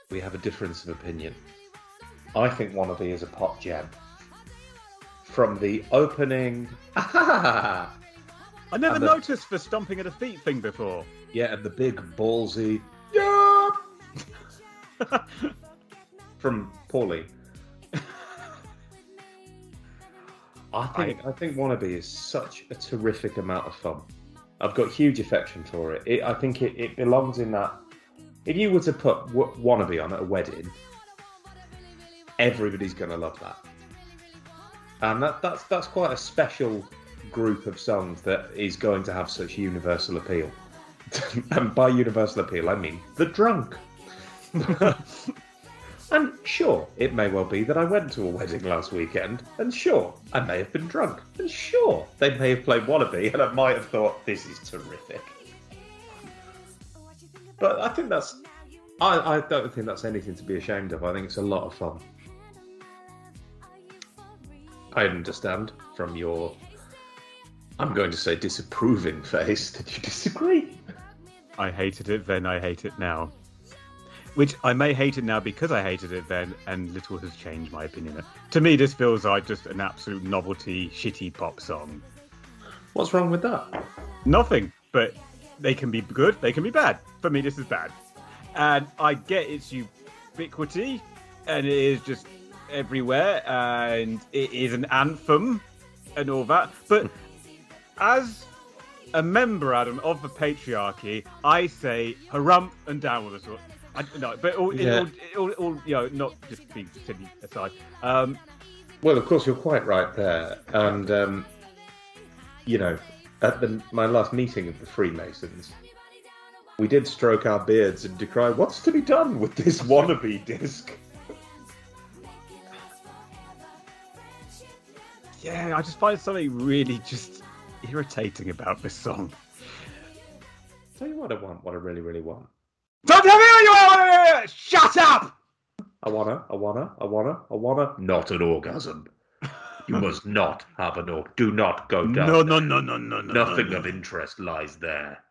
we have a difference of opinion. I think Wannabe is a pop gem. from the opening. *laughs* I never the- noticed the stomping at a feet thing before. Yeah, and the big ballsy. Yeah. *laughs* from Paulie. I think I, think Wannabe is such a terrific amount of fun. I've got huge affection for it. it I think it, it belongs in that. If you were to put w- Wannabe on at a wedding, everybody's going to love that. And that, that's that's quite a special group of songs that is going to have such universal appeal. *laughs* and by universal appeal, I mean the drunk. *laughs* and sure, it may well be that I went to a wedding last weekend, and sure, I may have been drunk, and sure, they may have played Wannabe, and I might have thought, this is terrific. But I think that's. I, I don't think that's anything to be ashamed of. I think it's a lot of fun. I understand from your. I'm going to say disapproving face that you disagree. I hated it then, I hate it now. Which I may hate it now because I hated it then, and little has changed my opinion. Of. To me, this feels like just an absolute novelty, shitty pop song. What's wrong with that? Nothing, but they can be good, they can be bad. For me, this is bad. And I get its ubiquity, and it is just everywhere, and it is an anthem and all that. But as a member, Adam, of the patriarchy, I say harumph and down with us. I, no, but all, Yeah. all, all, all, you know, not just being silly aside. Um, Well, of course, you're quite right there. And, um, you know, at the, my last meeting of the Freemasons, we did stroke our beards and decry what's to be done with this wannabe disc. yeah, I just find something really just irritating about this song. Tell you what I want, what I really, really want. Don't tell me what you want! Shut up! I wanna, I wanna, I wanna, I wanna. Not an orgasm. You must not have an orgasm. Do not go down. No, no, no, no, no, no. Nothing no. of interest lies there.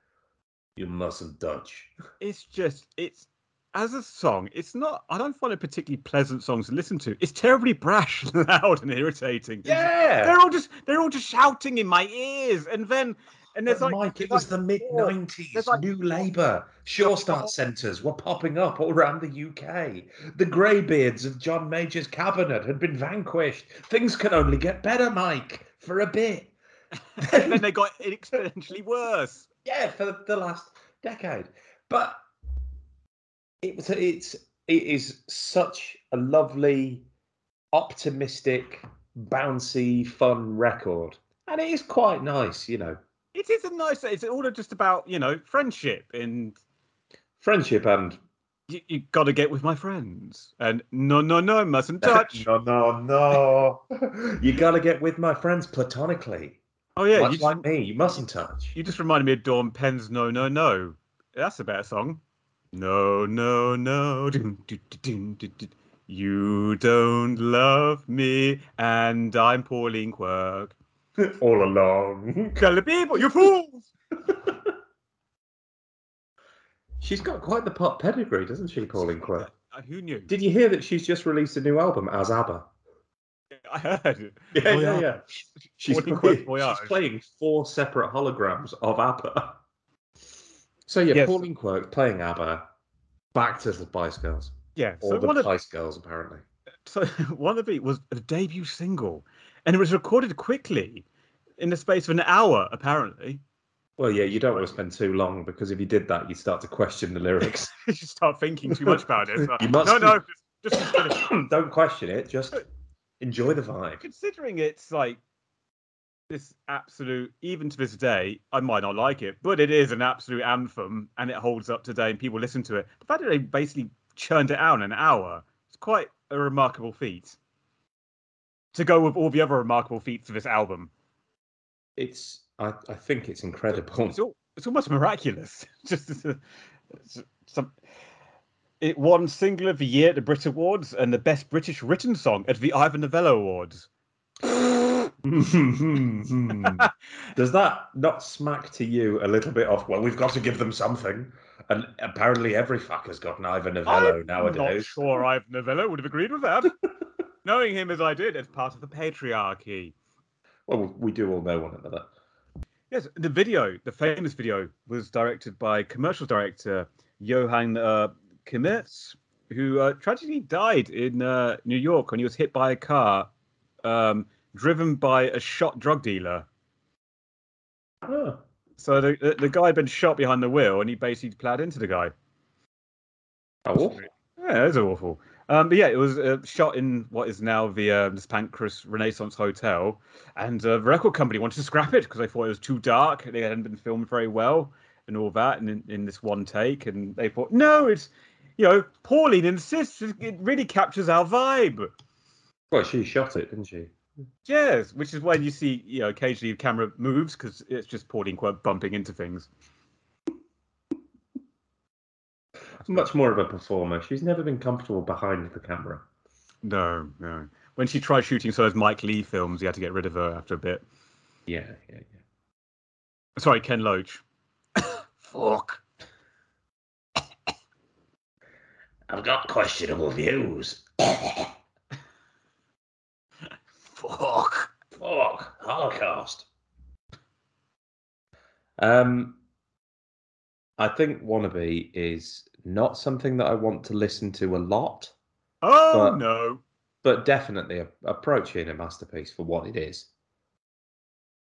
You mustn't touch. It's just, it's as a song. It's not. I don't find it particularly pleasant songs to listen to. It's terribly brash, *laughs* loud, and irritating. Yeah. they're all just, they're all just shouting in my ears, and then, and there's like, Mike, it was like the mid '90s. like- New Labour, Sure Start centres were popping up all around the UK. The greybeards of John Major's cabinet had been vanquished. Things can only get better, Mike, for a bit. *laughs* and then they got *laughs* exponentially worse. Yeah, for the, the last decade. But it was it's it is such a lovely, optimistic, bouncy, fun record. And it is quite nice, you know. It is a nice. It's all just about you know friendship and Friendship and you, you got to get with my friends and no, no, no, mustn't *laughs* touch. no, no, no. *laughs* you gotta get with my friends platonically. Oh yeah, Much you just, like me, you mustn't touch. you just reminded me of Dawn Penn's "No, No, No." That's a better song. No, no, no. You don't love me, and I'm Pauline Quirke. *laughs* All along. *laughs* Tell the people, you fools! *laughs* She's got quite the pop pedigree, doesn't she, Pauline Quirke? Uh, Who knew? Did you hear that she's just released a new album as ABBA? I heard. Yeah, Voyage. yeah, yeah. She's, playing, she's playing four separate holograms of ABBA. So yeah, Yes. Pauline Quirke playing ABBA, back to the Spice Girls. Yeah. Or So the one of Spice Girls, apparently. so one of it was a debut single, and it was recorded quickly, in the space of an hour, apparently. Well, yeah, you don't want to spend too long because if you did that, you start to question the lyrics. *laughs* you start thinking too much about it. Like, *laughs* You must- no, no, just, just *clears throat* don't question it, just enjoy the vibe. considering it's like this absolute. Even to this day, I might not like it, but it is an absolute anthem, and it holds up today, and people listen to it. The fact that they basically churned it out in an hour, it's quite a remarkable feat. To go with all the other remarkable feats of this album, It's, I, I think it's incredible. it's all, it's almost miraculous. *laughs* Just as a- s- some. It won Single of the Year at the Brit Awards and the Best British Written Song at the Ivor Novello Awards. *laughs* Does that not smack to you a little bit of, well, we've got to give them something? And apparently every fucker's got an Ivor Novello I'm nowadays. not sure Ivor Novello would have agreed with that. *laughs* Knowing him as I did, as part of the patriarchy. Well, we do all know one another. Yes, the video, the famous video, was directed by commercial director Johan uh, who uh, tragically died in uh, New York when he was hit by a car um, driven by a shot drug dealer. Oh, So the, the the guy had been shot behind the wheel, and he basically plowed into the guy. how awful. Yeah, it was awful. Um, but yeah, it was uh, shot in what is now the uh, the Pancras Renaissance Hotel, and uh, the record company wanted to *laughs* scrap it because they thought it was too dark. They hadn't been filmed very well, and all that, and in, in this one take, and they thought, no, it's you know, Pauline insists it it really captures our vibe. Well, she shot it, didn't she? Yes, which is when you see, you know, occasionally the camera moves because it's just Pauline quote bumping into things. Much more of a performer. She's never been comfortable behind the camera. No, no. When she tried shooting some of those Mike Leigh films, he had to get rid of her after a bit. Yeah, yeah, yeah. Sorry, Ken Loach. *coughs* Fuck. *coughs* I've got questionable views. *coughs* Fuck. Fuck. Holocaust. Um, I think Wannabe is not something that I want to listen to a lot, Oh But- no. but definitely a, approaching a masterpiece for what it is.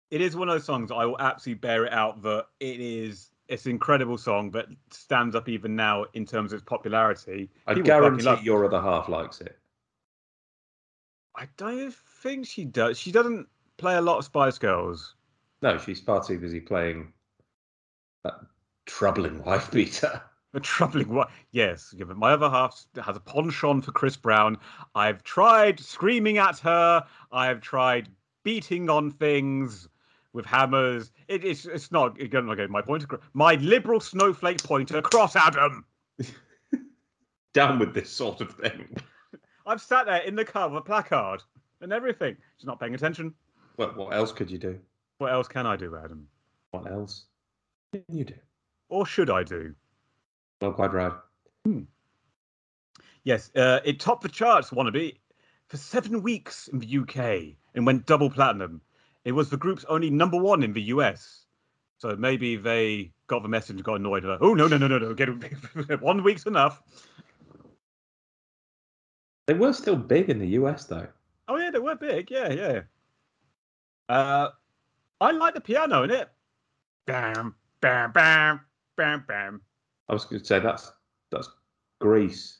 It is one of those songs I will absolutely bear it out that it is it's an incredible song, but stands up even now in terms of its popularity. I People guarantee your other half likes it. I don't think she does. She doesn't play a lot of Spice Girls. No, she's far too busy playing that troubling wife beater. A *laughs* troubling what? Yes, yeah, but my other half has a penchant for Chris Brown. I've tried screaming at her. I've tried beating on things with hammers. It, it's it's not again. Okay, my point. My liberal snowflake pointer across Adam. *laughs* Down with this sort of thing. *laughs* I've sat there in the car with a placard and everything. She's not paying attention. Well, what else could you do? What else can I do, Adam? What else can you do? Or should I do? Not quite right. Yes, uh, it topped the charts, Wannabe, for seven weeks in the UK and went double platinum. It was the group's only number one in the US. So maybe they got the message and got annoyed. Like, oh, no, no, no, no, no. Get *laughs* one week's enough. They were still big in the US though. Oh, yeah, they were big. Yeah, yeah. Uh, I like the piano in it. Bam, bam, bam, bam, bam. I was going to say that's that's Grease.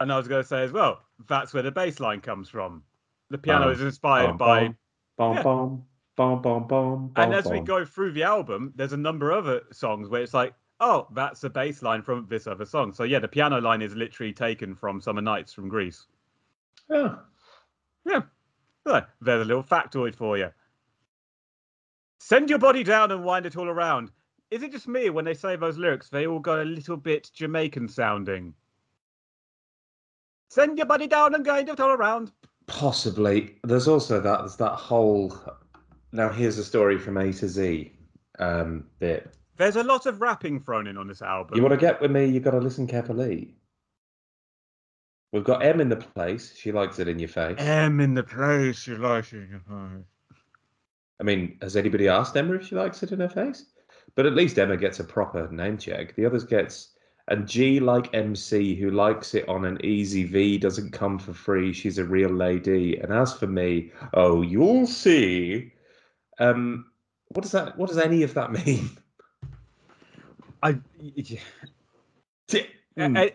And I was going to say as well, that's where the bass line comes from. The piano Bum, is inspired Bum, by bum, Yeah. bum, bum, bum, bum, And as we go through the album, there's a number of other songs where it's like, oh, that's the bass line from this other song. So yeah, the piano line is literally taken from Summer Nights from Grease. Oh, Yeah. So, there's a little factoid for you. Send your body down and wind it all around. Is it just me when they say those lyrics, they all go a little bit Jamaican sounding? Send your body down and wind it all around. possibly. There's also that. There's that whole. Now here's a story from A to Z. Um, bit. There's a lot of rapping thrown in on this album. You want to get with me? you've got to listen carefully. We've got M in the place. She likes it in your face. M in the place, She likes it. In your face. I mean, has anybody asked Emma if she likes it in her face? But at least Emma gets a proper name check. The others gets and G like MC who likes it on an easy V doesn't come for free. She's a real lady. And as for me, oh, you'll see. Um, what does that? What does any of that *laughs* mean? I yeah. *laughs* Any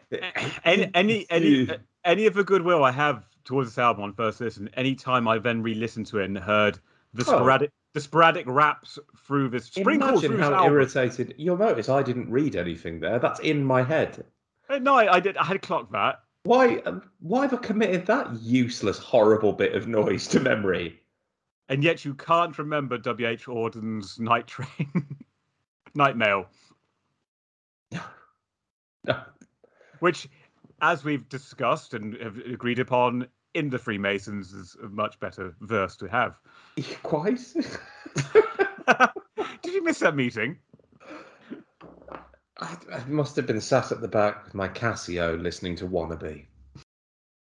any any any of the goodwill I have towards this album on first listen, any time I then re-listened to it and heard the Oh. sporadic the sporadic raps through this sprinkles Imagine through how irritated. You'll notice I didn't read anything there. That's in my head. Uh, No, I, I did. I had clocked that. Why? um, Why have I committed that useless, horrible bit of noise to memory? And yet you can't remember W.H. Auden's Night Train, *laughs* Night Mail, *laughs* No. which, as we've discussed and have agreed upon in the Freemasons, is a much better verse to have. *laughs* Quite. *laughs* Did you miss that meeting? I, I must have been sat at the back with my Casio listening to Wannabe.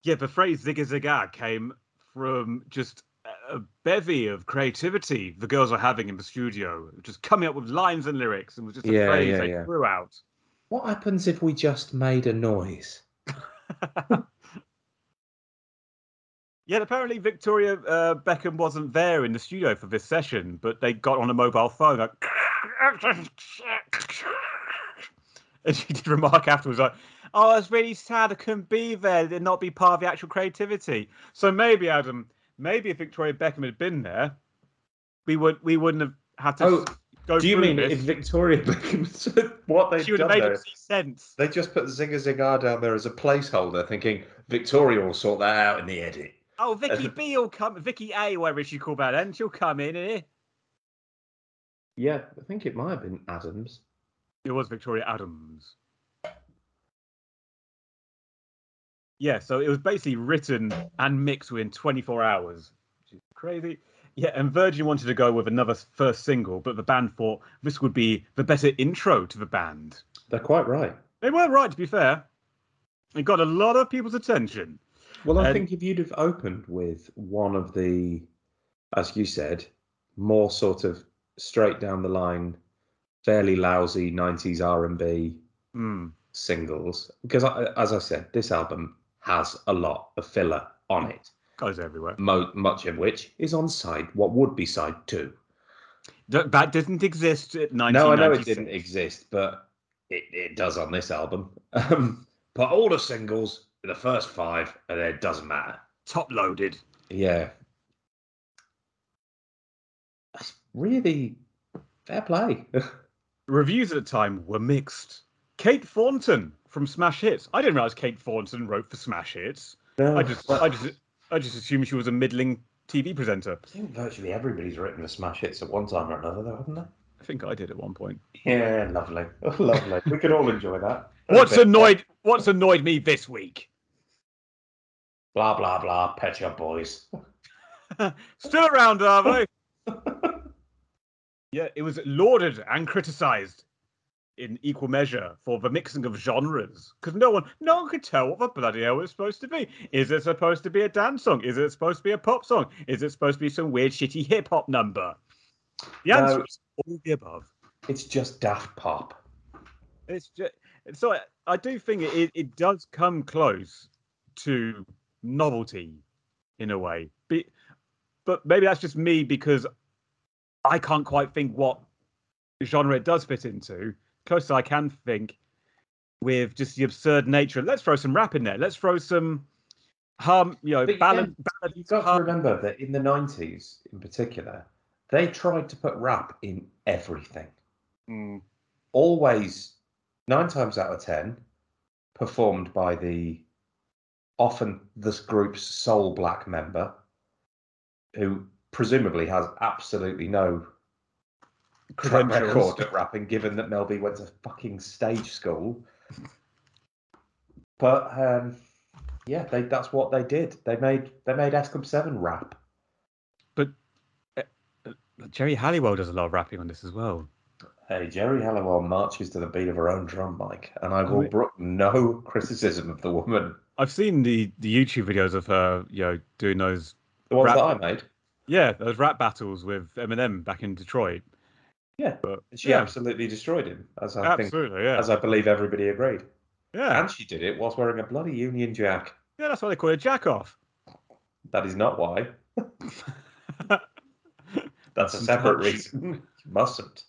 Yeah, the phrase zigga zigga came from just a bevy of creativity the girls were having in the studio, just coming up with lines and lyrics, and was just a Yeah, phrase yeah, they yeah. threw out. What happens if we just made a noise? *laughs* Yet apparently Victoria uh, Beckham wasn't there in the studio for this session, but they got on a mobile phone like, *laughs* and she did remark afterwards like, "Oh, it's really sad I couldn't be there. Did not be part of the actual creativity." So maybe Adam, maybe if Victoria Beckham had been there, we would we wouldn't have had to Oh, go. Do you mean this. if Victoria *laughs* Beckham *laughs* what they she would have made it sense? They just put Zigga Zigar down there as a placeholder, thinking Victoria will sort that out in the edit. Oh, *laughs* Vicky B will come. Vicky A, whatever she called that, then she'll come in here. Yeah, I think it might have been Adams. It was Victoria Adams. Yeah, so it was basically written and mixed within 24 hours. Which is crazy. Yeah, and Virgin wanted to go with another first single, but the band thought this would be the better intro to the band. They're quite right. They weren't right, to be fair. It got a lot of people's attention. Well, I And- think if you'd have opened with one of the, as you said, more sort of straight down the line, fairly lousy '90s R&B Hmm. singles, because I, as I said, this album has a lot of filler on it, Goes everywhere. mo- much of which is on side what would be side two. Th- That didn't exist at No, I know it didn't exist, but it, it does on this album. *laughs* Um, but all the singles, the first five, and it doesn't matter. Top loaded. Yeah. That's really fair play. *laughs* Reviews at the time were mixed. Kate Thornton from Smash Hits. I didn't realize Kate Thornton wrote for Smash Hits. no, I just, I just, I just assumed she was a middling TV presenter. I think virtually everybody's written the smash hits at one time or another, though, haven't they? I think I did at one point. Yeah, lovely. *laughs* lovely. we could all enjoy that. What's bit- annoyed? What's annoyed me this week? Blah, blah, blah. Pet Shop Boys. *laughs* Still around, are they? *laughs* yeah, it was lauded and criticised in equal measure for the mixing of genres because no one, no one could tell what the bloody hell it's supposed to be. Is it supposed to be a dance song? Is it supposed to be a pop song? Is it supposed to be some weird, shitty hip hop number? The No. answer is all the above. It's just Daft Pop. It's just, so I, I do think it, it does come close to novelty in a way. But, but maybe that's just me because I can't quite think what genre it does fit into. Close I can think with just the absurd nature. Let's throw some rap in there. Let's throw some harm, you know, But ballad, yeah, ballad You've got to remember that in the 90s, in particular, they tried to put rap in everything. Mm, always nine times out of ten performed by the often this group's sole black member who presumably has absolutely no track record at rapping given that Mel B went to fucking stage school. But um yeah they that's what they did. They made they made S Club 7 rap. But Geri Halliwell does a lot of rapping on this as well. Hey, Geri Halliwell marches to the beat of her own drum, Mike, and I will Oh, it- brook no *laughs* criticism of the woman. I've seen the the YouTube videos of her, you know, doing those The ones Rap- that I made. yeah, those rap battles with Eminem back in Detroit. Yeah, But she yeah. absolutely destroyed him, as I think, yeah. as I believe everybody agreed. yeah. And she did it whilst wearing a bloody Union Jack. Yeah, that's why they call it jack off. That is not why. *laughs* That's a *laughs* separate reason. You mustn't.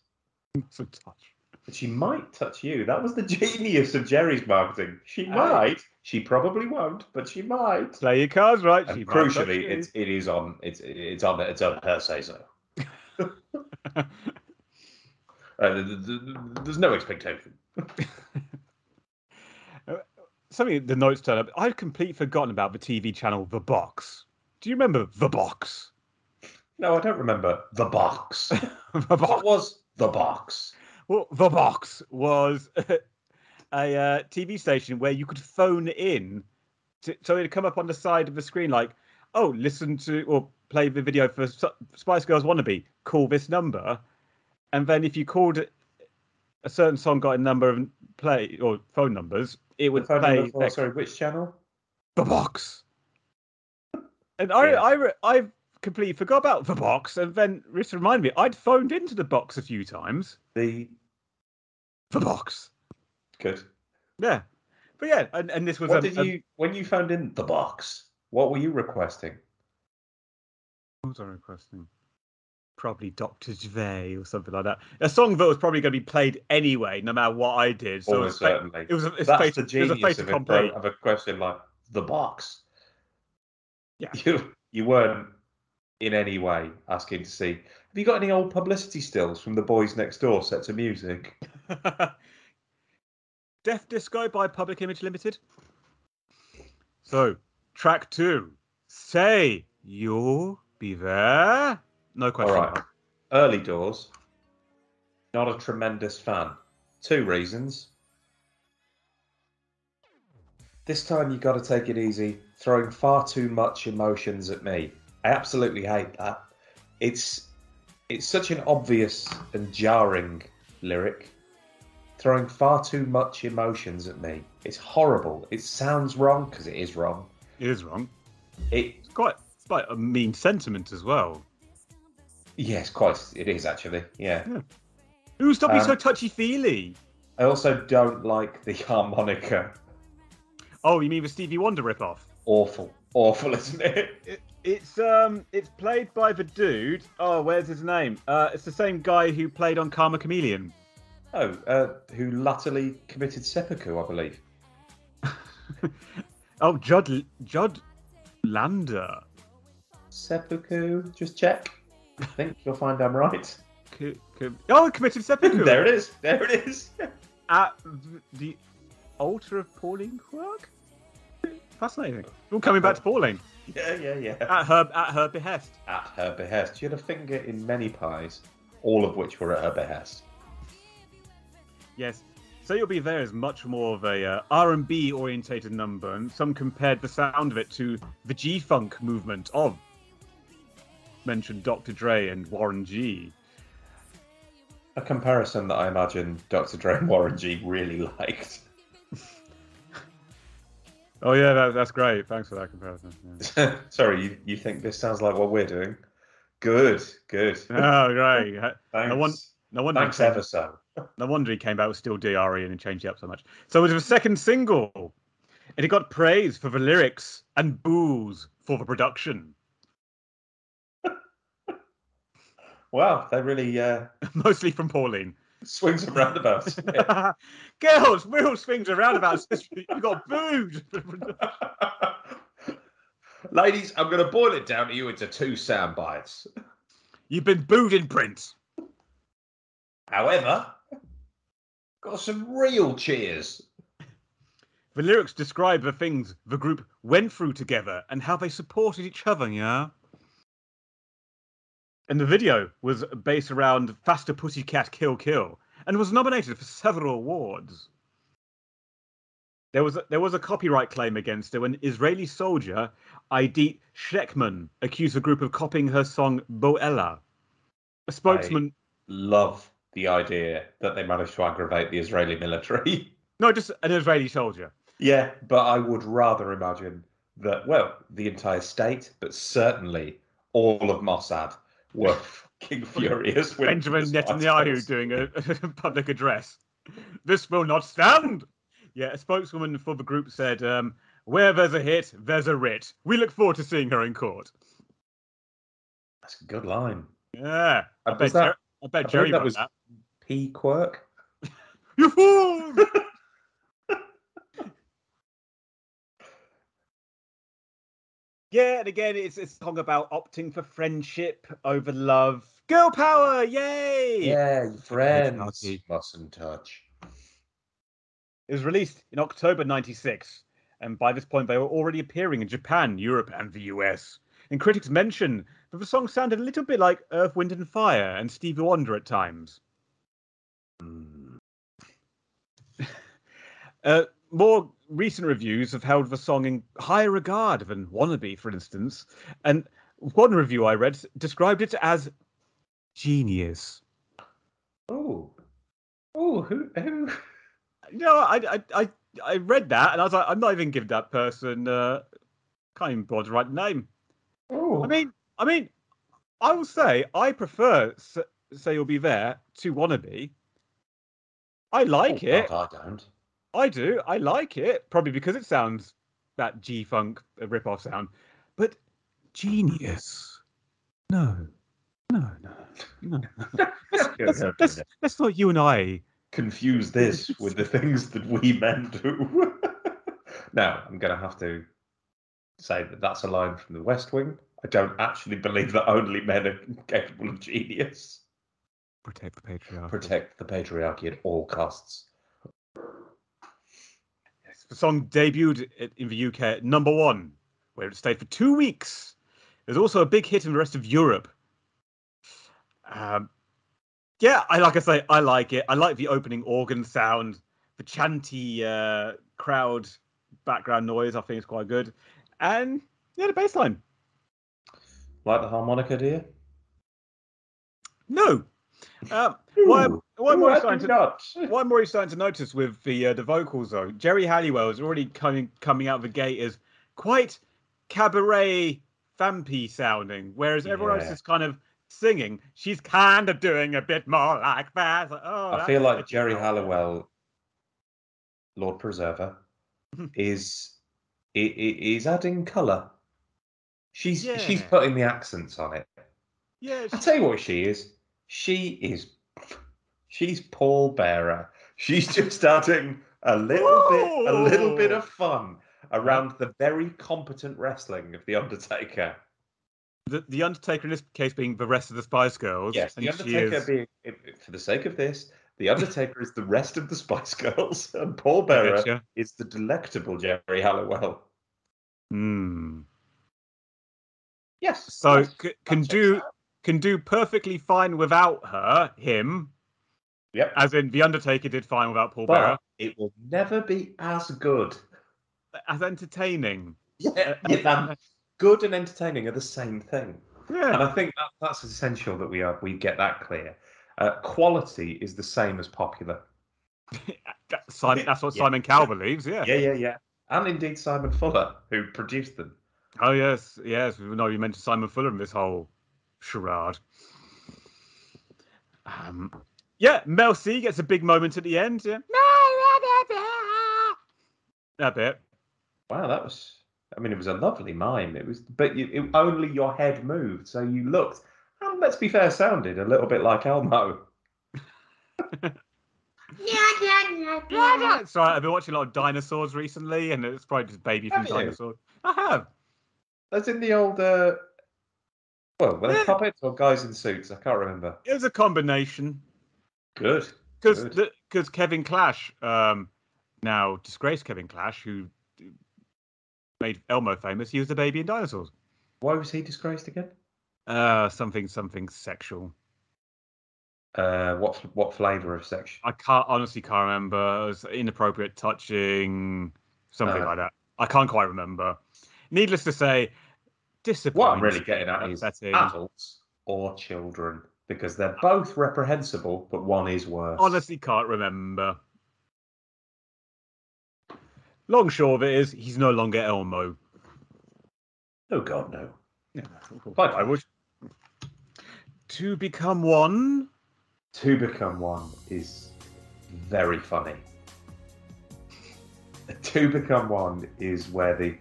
*laughs* Some touch. But she might touch you. That was the genius of Geri's marketing. She Aye. might. She probably won't, but she might. Play your cards right. And she crucially, it's it is on it's it's on it's on her say so. *laughs* Uh, th- th- th- there's no expectation. *laughs* something the notes turn up. I'd completely forgotten about the TV channel The Box. Do you remember The Box? No, I don't remember the box. the what was the box? Well, The Box was *laughs* a uh, TV station where you could phone in, to, so it'd come up on the side of the screen like, "Oh, listen to or play the video for Spice Girls Wannabe. Call this number," and then if you called a certain song, got a number of play or phone numbers, it would play for- sorry, which channel? The Box. And I, Yeah. I, I completely forgot about the box, and then Rich reminded me I'd phoned into the box a few times. The The box, good. yeah, but yeah, and, and this was What did you when you found in the box? What were you requesting? what was I requesting? Probably Doctor Dre or something like that. A song that was probably going to be played anyway, no matter what I did. So it oh, was, Almost certainly. it was a, it's That's fait- the it was a genius of, of a question like the box. Yeah. *laughs* You you weren't in any way asking to see. Have you got any old publicity stills from the boys next door set to music? *laughs* Death Disco by Public Image Limited. So, track two. Say you'll be there. No question. All right. Early doors. Not a tremendous fan. Two reasons. This time you've got to take it easy, throwing far too much emotions at me. I absolutely hate that. It's it's such an obvious and jarring lyric. Throwing far too much emotions at me. It's horrible. It sounds wrong because it is wrong. It is wrong. It It's quite, it's quite a mean sentiment as well. yes, quite. It is actually. Yeah. Ooh, stop being Um, so touchy feely. I also don't like the *laughs* harmonica. Oh, you mean the Stevie Wonder ripoff? Awful, awful, isn't it? It, it's um, it's played by the dude. Oh, where's his name? Uh, it's the same guy who played on Karma Chameleon. Oh, uh, who latterly committed seppuku, I believe. *laughs* Oh, Judd Judd Lander. Seppuku, just check. I think you'll find I'm right. C- c- oh, committed seppuku. *laughs* there it is. There it is. *laughs* at the altar of Pauline Quirke. Fascinating. All coming back to Pauline *laughs* yeah, yeah, yeah. at her at her behest. At her behest. She had a finger in many pies, all of which were at her behest. Yes. So you'll be there is much more of a uh, R&B orientated number, and some compared the sound of it to the G-funk movement of mentioned Dr. Dre and Warren G. A comparison that I imagine Dr. Dre and Warren G really *laughs* liked. Oh yeah, that, that's great. Thanks for that comparison. Yeah. *laughs* Sorry, you, you think this sounds like what we're doing? Good, good. *laughs* Oh great. *laughs* Thanks. won- No wonder. Thanks ever so. No wonder he came back with still DRE and changed it up so much. So it was a second single, and it got praise for the lyrics and boos for the production. Wow, they really uh, Mostly from Pauline. Swings and roundabouts. *laughs* Girls, wheel swings and roundabouts. You got booed. *laughs* Ladies, I'm going to boil it down to you into two sound bites. You've been booed in print. However, got some real cheers. The lyrics describe the things the group went through together and how they supported each other, yeah? And the video was based around Faster Pussycat Kill Kill and was nominated for several awards. There was a, there was a copyright claim against it when Israeli soldier Idit Shekman accused the group of copying her song Boella. A spokesman, Love the idea that they managed to aggravate the Israeli military. *laughs* no, just an Israeli soldier. yeah, but I would rather imagine that, well, the entire state, but certainly all of Mossad were fucking *laughs* furious with Benjamin Netanyahu doing a, *laughs* a public address. This will not stand. Yeah, a spokeswoman for the group said, um, "Where there's a hit, there's a writ. We look forward to seeing her in court." That's a good line. Yeah, I Uh, bet, that- Jer- I bet I Geri that was that. P Quirke. *laughs* You fool! Yeah, and again, it's it's a song about opting for friendship over love. Girl power, yay! Yeah, your friends mustn't touch. It was released in October 96, and by this point they were already appearing in Japan, Europe, and the US. And critics mention that the song sounded a little bit like Earth, Wind, and Fire and Stevie Wonder at times. *laughs* Uh, more recent reviews have held the song in higher regard than Wannabe, for instance. And one review I read described it as genius. Oh, oh, who, who? You know, I, I, I, I read that and I was like, I'm not even giving that person, uh, can't even bother to write the name. Oh, I mean, I mean, I will say I prefer S- "Say You'll Be There" to "Wannabe." I like oh, it. God, I don't. I do. I like it. Probably because it sounds that G Funk uh, rip-off sound. But genius. No. No, no, no. no. *laughs* Let's, Yeah, let's, no, no, let's, no. let's not you and I. confuse this with the things that we men do. *laughs* now, I'm going to have to say that that's a line from the West Wing. I don't actually believe that only men are capable of genius. Protect the patriarchy. Protect the patriarchy at all costs. The song debuted in the UK at number one, where it stayed for two weeks. It was also a big hit in the rest of Europe. Um, yeah, I like I say, I like it. I like the opening organ sound, the chanty uh, crowd background noise. I think it's quite good, and yeah, the bass line. Like the harmonica, dear? No, um, why, Ooh, *laughs* why am I I starting to. What I'm already starting to notice with the uh, the vocals though, Geri Halliwell is already coming coming out of the gate as quite cabaret vampy sounding, whereas everyone else is kind of singing. She's kind of doing a bit more like that. Like, oh, I feel like Geri more. Halliwell, Lord Preserver, Mhm. is is adding colour. She's she's putting the accents on it. Yeah, I tell you what she is. She is she's Paul Bearer. She's *laughs* just adding a little bit a little bit of fun around the very competent wrestling of the Undertaker. the, the Undertaker in this case being the rest of the Spice Girls. Yes, the Undertaker is- being for the sake of this, the *laughs* Undertaker is the rest of the Spice Girls, *laughs* and Paul I Bearer getcha. is the delectable Geri Halliwell. Hmm. Yes. So yes, c- can do out. can do perfectly fine without her, him, Yep. as in the Undertaker did fine without Paul Bearer. But it will never be as good. As entertaining. Yeah, Uh, yeah, good and entertaining are the same thing. Yeah. And I think that, that's essential that we are we get that clear. Uh, quality is the same as popular. *laughs* That- Simon, that's what Yeah. Simon Cowell believes. Yeah. Yeah, yeah, yeah. And indeed Simon Fuller, who produced them. Oh yes, yes. We know you mentioned Simon Fuller in this whole charade. Um, yeah, Mel C gets a big moment at the end. Yeah. That bit. Wow, that was. I mean, it was a lovely mime. It was, but you, it, only your head moved, so you looked. And let's be fair, sounded a little bit like Elmo. *laughs* Sorry. I've been watching a lot of dinosaurs recently, and it's probably just baby from Have you? dinosaurs. I have. That's in the old. Uh, well, were they puppets or guys in suits? I can't remember. It was a combination Good. because because Kevin Clash, um, now disgraced Kevin Clash, who made Elmo famous, he was the baby in dinosaurs. Why was he disgraced again? Uh, something something sexual. Uh, what what flavour of sex? I can't honestly can't remember. It was inappropriate touching, something Uh. like that. I can't quite remember. Needless to say, disappointing. What I'm really getting at is adults or children, because they're both reprehensible, but one is worse. Honestly, can't remember. Long short of it is, he's no longer Elmo. oh God, no. But I would. To become one. To become one is very funny. *laughs* To become one is where the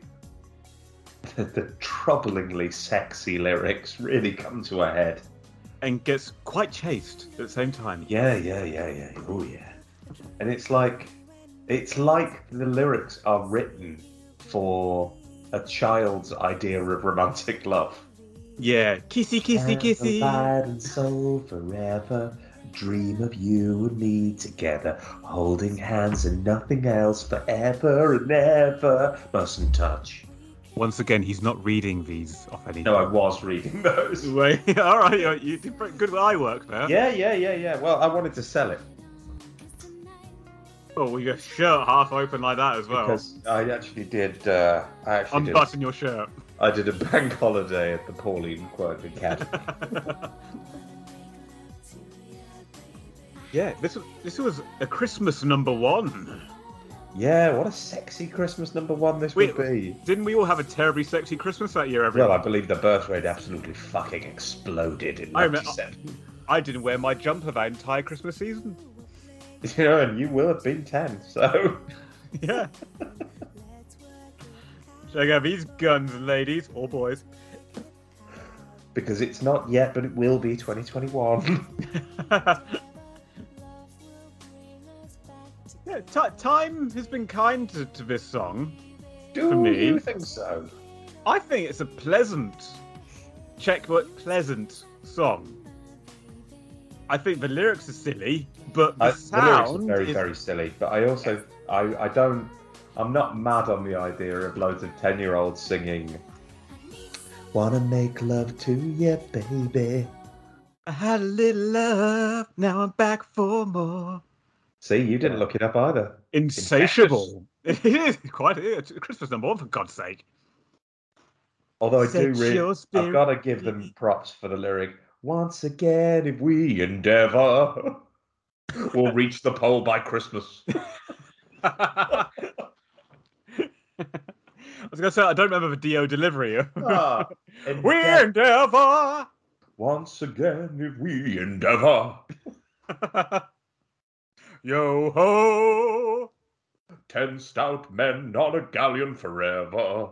the, *laughs* the troublingly sexy lyrics really come to a head. And gets quite chaste at the same time. Yeah, yeah, yeah, yeah. Oh yeah. And it's like it's like the lyrics are written for a child's idea of romantic love. Yeah, kissy, kissy, kissy. Light and soul forever. Dream of you and me together, holding hands and nothing else forever and ever. Mustn't touch. Once again, he's not reading these off any. No, I was reading those. *laughs* Wait, *laughs* all right, you, did pretty good eye work there. Yeah, yeah, yeah, yeah. Well, I wanted to sell it Oh, well, your shirt half open like that as well. because I actually did. Uh, I actually did. Unbutton your shirt. I did a bank holiday at the Pauline Quirke Academy. *laughs* yeah, this was this was a Christmas number one. Yeah, what a sexy Christmas number one this Wait, would be. Didn't we all have a terribly sexy Christmas that year, everyone? Well, I believe the birth rate absolutely fucking exploded in I 97. I didn't wear my jumper that entire Christmas season. *laughs* You know, and you will have been 10, so. *laughs* Yeah. Check out these guns, ladies or boys. Because it's not yet, but it will be 2021. *laughs* yeah, ti time has been kind to, to this song. Do For me- you think so? I think it's a pleasant, check what pleasant song. I think the lyrics are silly, but the I, the lyrics sound are very, is very silly, but I also, I, I don't, I'm not mad on the idea of loads of 10 year olds singing, Wanna make love to you, baby. I had a little love, now I'm back for more. See, you didn't look it up either. Insatiable. *laughs* It is quite it's Christmas number one, for God's sake. Although I do Set really, I've spirit got to give them props for the lyric. Once again, if we endeavour, *laughs* we'll reach the pole by Christmas. *laughs* I was gonna say I don't remember the Dio delivery. Ah, we endeavour. endeavor. Once again, if we endeavour, Yo ho! ten stout men on a galleon forever.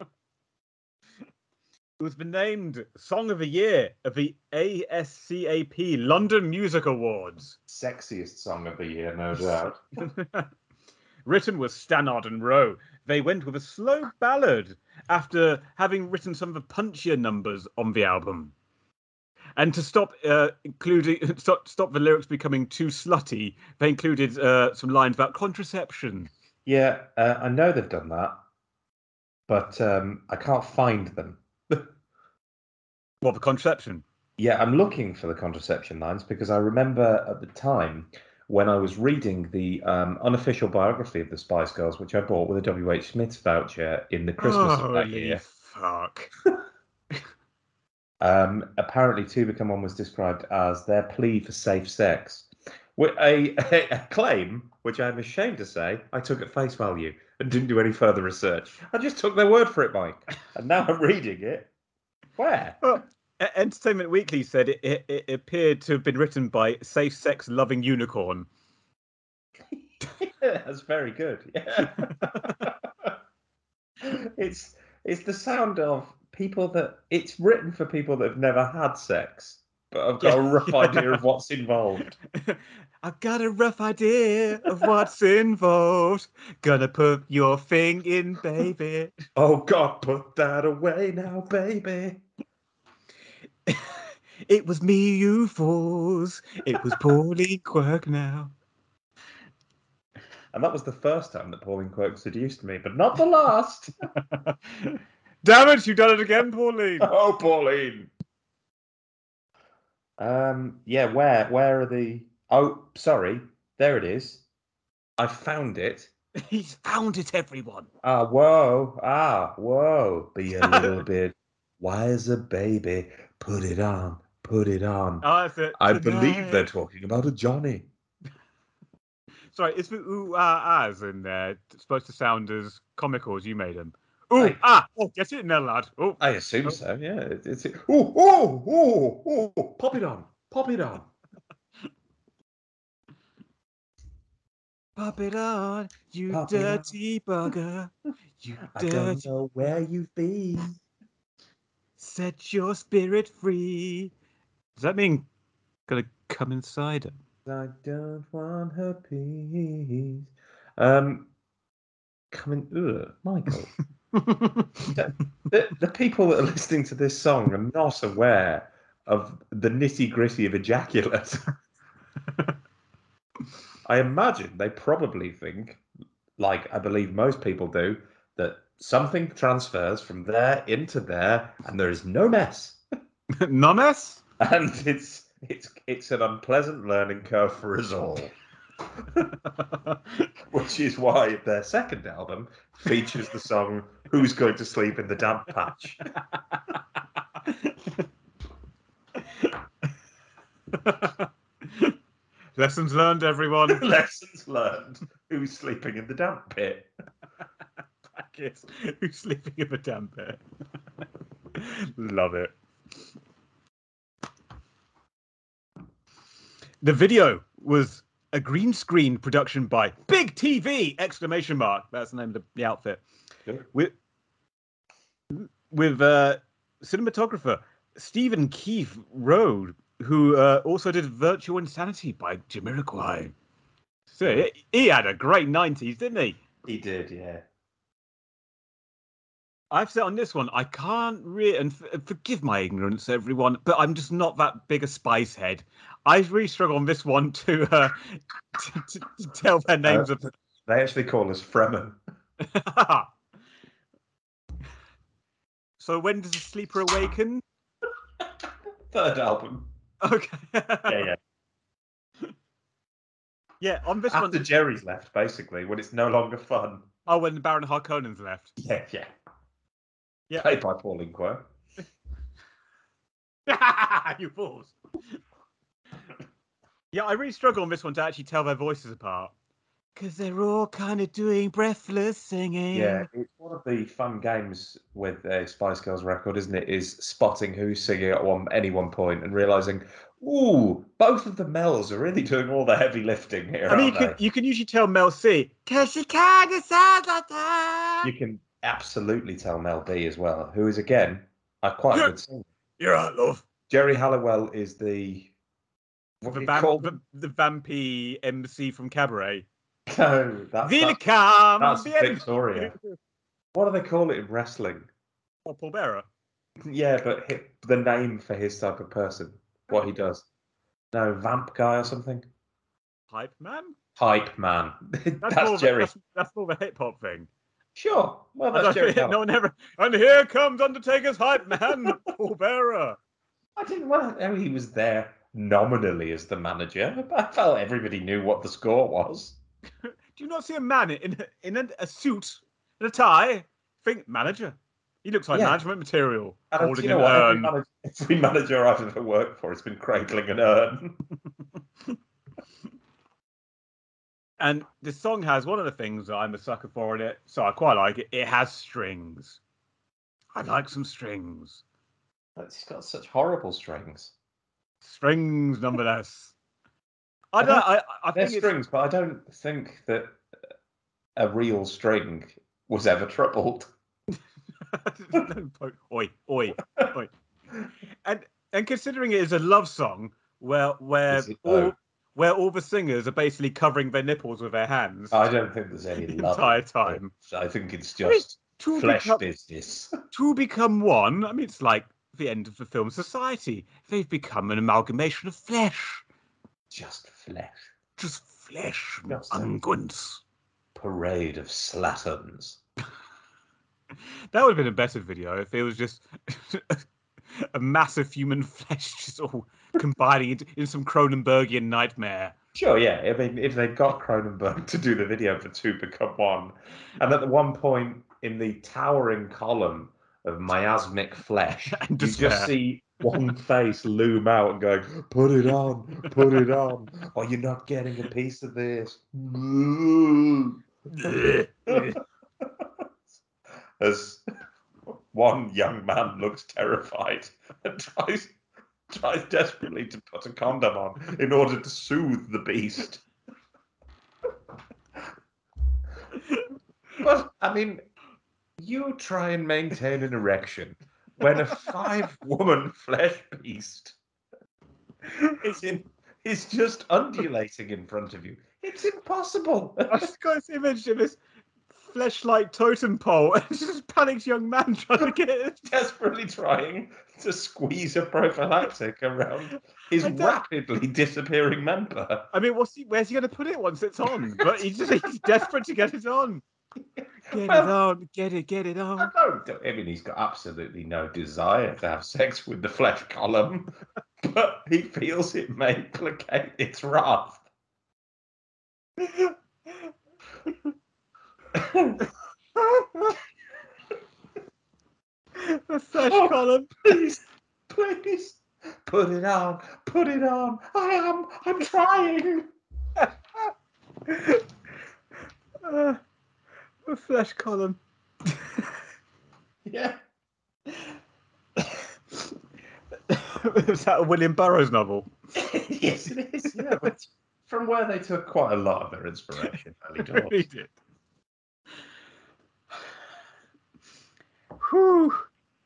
It was been named Song of the Year of the ASCAP London Music Awards. Sexiest song of the year, no doubt. *laughs* written was Stannard and Rowe. They went with a slow ballad after having written some of the punchier numbers on the album. And to stop uh, including *laughs* stop, stop the lyrics becoming too slutty, they included uh, some lines about contraception. Yeah, uh, I know they've done that, but um, I can't find them. *laughs* What the contraception? Yeah, I'm looking for the contraception lines because I remember at the time when I was reading the um, unofficial biography of the Spice Girls, which I bought with a W.H. Smith's voucher in the Christmas of that year. Fuck. *laughs* Um, apparently, To Become One was described as their plea for safe sex. A, a, a claim which I'm ashamed to say I took at face value and didn't do any further research. I just took their word for it, Mike. And now I'm reading it. Where? Well, Entertainment Weekly said it, it, it appeared to have been written by safe sex loving unicorn. *laughs* That's very good. Yeah. *laughs* *laughs* it's it's the sound of people that it's written for people that have never had sex, but I've got a rough idea of what's involved. *laughs* I've got a rough idea of what's involved. Gonna put your thing in, baby. Oh God, put that away now, baby. *laughs* It was me, you fools. It was Pauline Quirke now. And that was the first time that Pauline Quirke seduced me, but not the last. *laughs* Damn it, you've done it again, Pauline. *laughs* oh, Pauline. Um, yeah, where where are the? Oh, sorry, there it is. I found it. *laughs* He's found it, everyone. Ah, whoa, ah, whoa. Be a little *laughs* bit wiser, baby. Put it on, put it on. Oh, that's it. I believe they're talking about a Johnny. Sorry, is the ooh ah ahs in there supposed to sound as comical as you made them? Ooh ah! Oh, get it in there, lad. Oh, I assume so. Yeah, it- it's. Ooh, ooh, ooh, ooh! Pop it on, pop it on. *laughs* pop it on, you Pop it on. dirty bugger. You *laughs* I dirty. don't know where you've been. Set your spirit free. Does that mean gonna come inside him? I don't want her peace. Um, coming, ugh, Michael. *laughs* *laughs* the, the people that are listening to this song are not aware of the nitty gritty of ejaculate. *laughs* I imagine they probably think, like I believe most people do, that something transfers from there into there, and there is no mess. *laughs* no mess. And it's it's it's an unpleasant learning curve for us all. *laughs* Which is why their second album features the song "Who's Going to Sleep in the Damp Patch." *laughs* Lessons learned, everyone. *laughs* Lessons learned. Who's sleeping in the damp pit? Kiss. Who's sleeping in the damp pit? Love it. The video was a green screen production by Big TV! Exclamation mark. That's the name of the, the outfit. With with uh, cinematographer Stephen Keefe Road, who uh, also did Virtual Insanity by Jamiroquai. So he, he had a great 90s, didn't he? He did, yeah. I've said on this one, I can't really, and f- forgive my ignorance, everyone, but I'm just not that big a spice head. I really struggle on this one to uh, *laughs* to, to, to tell their names of. They actually call us Fremen. *laughs* so when does the sleeper awaken? *laughs* Third album. Okay. Yeah, yeah. Yeah, on this After one. Geri's left, basically, when it's no longer fun. Oh, when Baron Harkonnen's left. Yeah, yeah. Yeah. Played by Pauline Quirke. you fools. Yeah, I really struggle on this one to actually tell their voices apart. Because they're all kind of doing breathless singing. Yeah, it's one of the fun games with a Spice Girls record, isn't it? Is spotting who's singing at one any one point and realizing, ooh, both of the Mels are really doing all the heavy lifting here. I mean, you can, you can usually tell Mel C. Because she kind of sounds like that. you can absolutely tell Mel B as well, who is again a quite Yeah. good singer. You're right, love. Geri Halliwell is the The, vamp, call the, the vampy MC from Cabaret. *laughs* No, that's, that's, that's Victoria. *laughs* What do they call it in wrestling? Oh, Paul Bearer. Yeah, but hi the name for his type of person, what he does. No, vamp guy or something. Hype man? Hype man. That's, That's, of a- Geri. that's, that's more of a hip hop thing. Sure. Well, that's Geri. no one ever. And here comes Undertaker's hype man, *laughs* Paul Bearer. I didn't well, know he was there nominally as the manager. but *laughs* I felt everybody knew what the score was. Do you not see a man in in a, a suit and a tie? Think manager. He looks like Yeah. management material. And holding you know an what? Every urn. manager, every manager I've ever worked for has been cradling an urn. *laughs* And the song has one of the things that I'm a sucker for in it, so I quite like it. It has strings. I like some strings. It's got such horrible strings. Strings, nonetheless. I I don't. don't- I, I They're think it's, strings, but I don't think that a real string was ever troubled. *laughs* oi, oi, oi. *laughs* And and considering it is a love song where where Is it all though? where all the singers are basically covering their nipples with their hands I don't think there's any *laughs* the love. entire time. I think it's I mean, just To flesh become, business. to become one. I mean, it's like the end of the film society. They've become an amalgamation of flesh, Just flesh. just flesh, Just unguents. Parade of slatterns. *laughs* That would have been a better video if it was just *laughs* a massive human flesh just all combining into in some Cronenbergian nightmare. Sure, yeah. I mean, if they've got Cronenberg to do the video for Two Become One, and at the one point in the towering column of miasmic flesh, And *laughs* you just see one *laughs* face loom out and going, "Put it on, put it on, or you're not getting a piece of this." *laughs* As one young man looks terrified and tries tries desperately to put a condom on in order to soothe the beast. but I mean, you try and maintain an erection when a five woman flesh beast is in is just undulating in front of you. It's impossible. *laughs* I just got this image of this fleshlight totem pole and *laughs* just panicked young man trying to get it. desperately trying to squeeze a prophylactic around his rapidly disappearing member. I mean, what's he, where's he going to put it once it's on? But he's just he's desperate to get it on. Get it on, get it, get it I on. don't. I mean, he's got absolutely no desire to have sex with the flesh column, *laughs* but he feels it may placate its wrath. *laughs* the flesh Oh. column. please, please, Put it on, put it on. I am, I'm trying. *laughs* Uh, a flesh column. Yeah. *laughs* Is that a William Burroughs novel? *laughs* yes, it is. Yeah, but from where they took quite a lot of their inspiration. Early doors. Read it. Whew.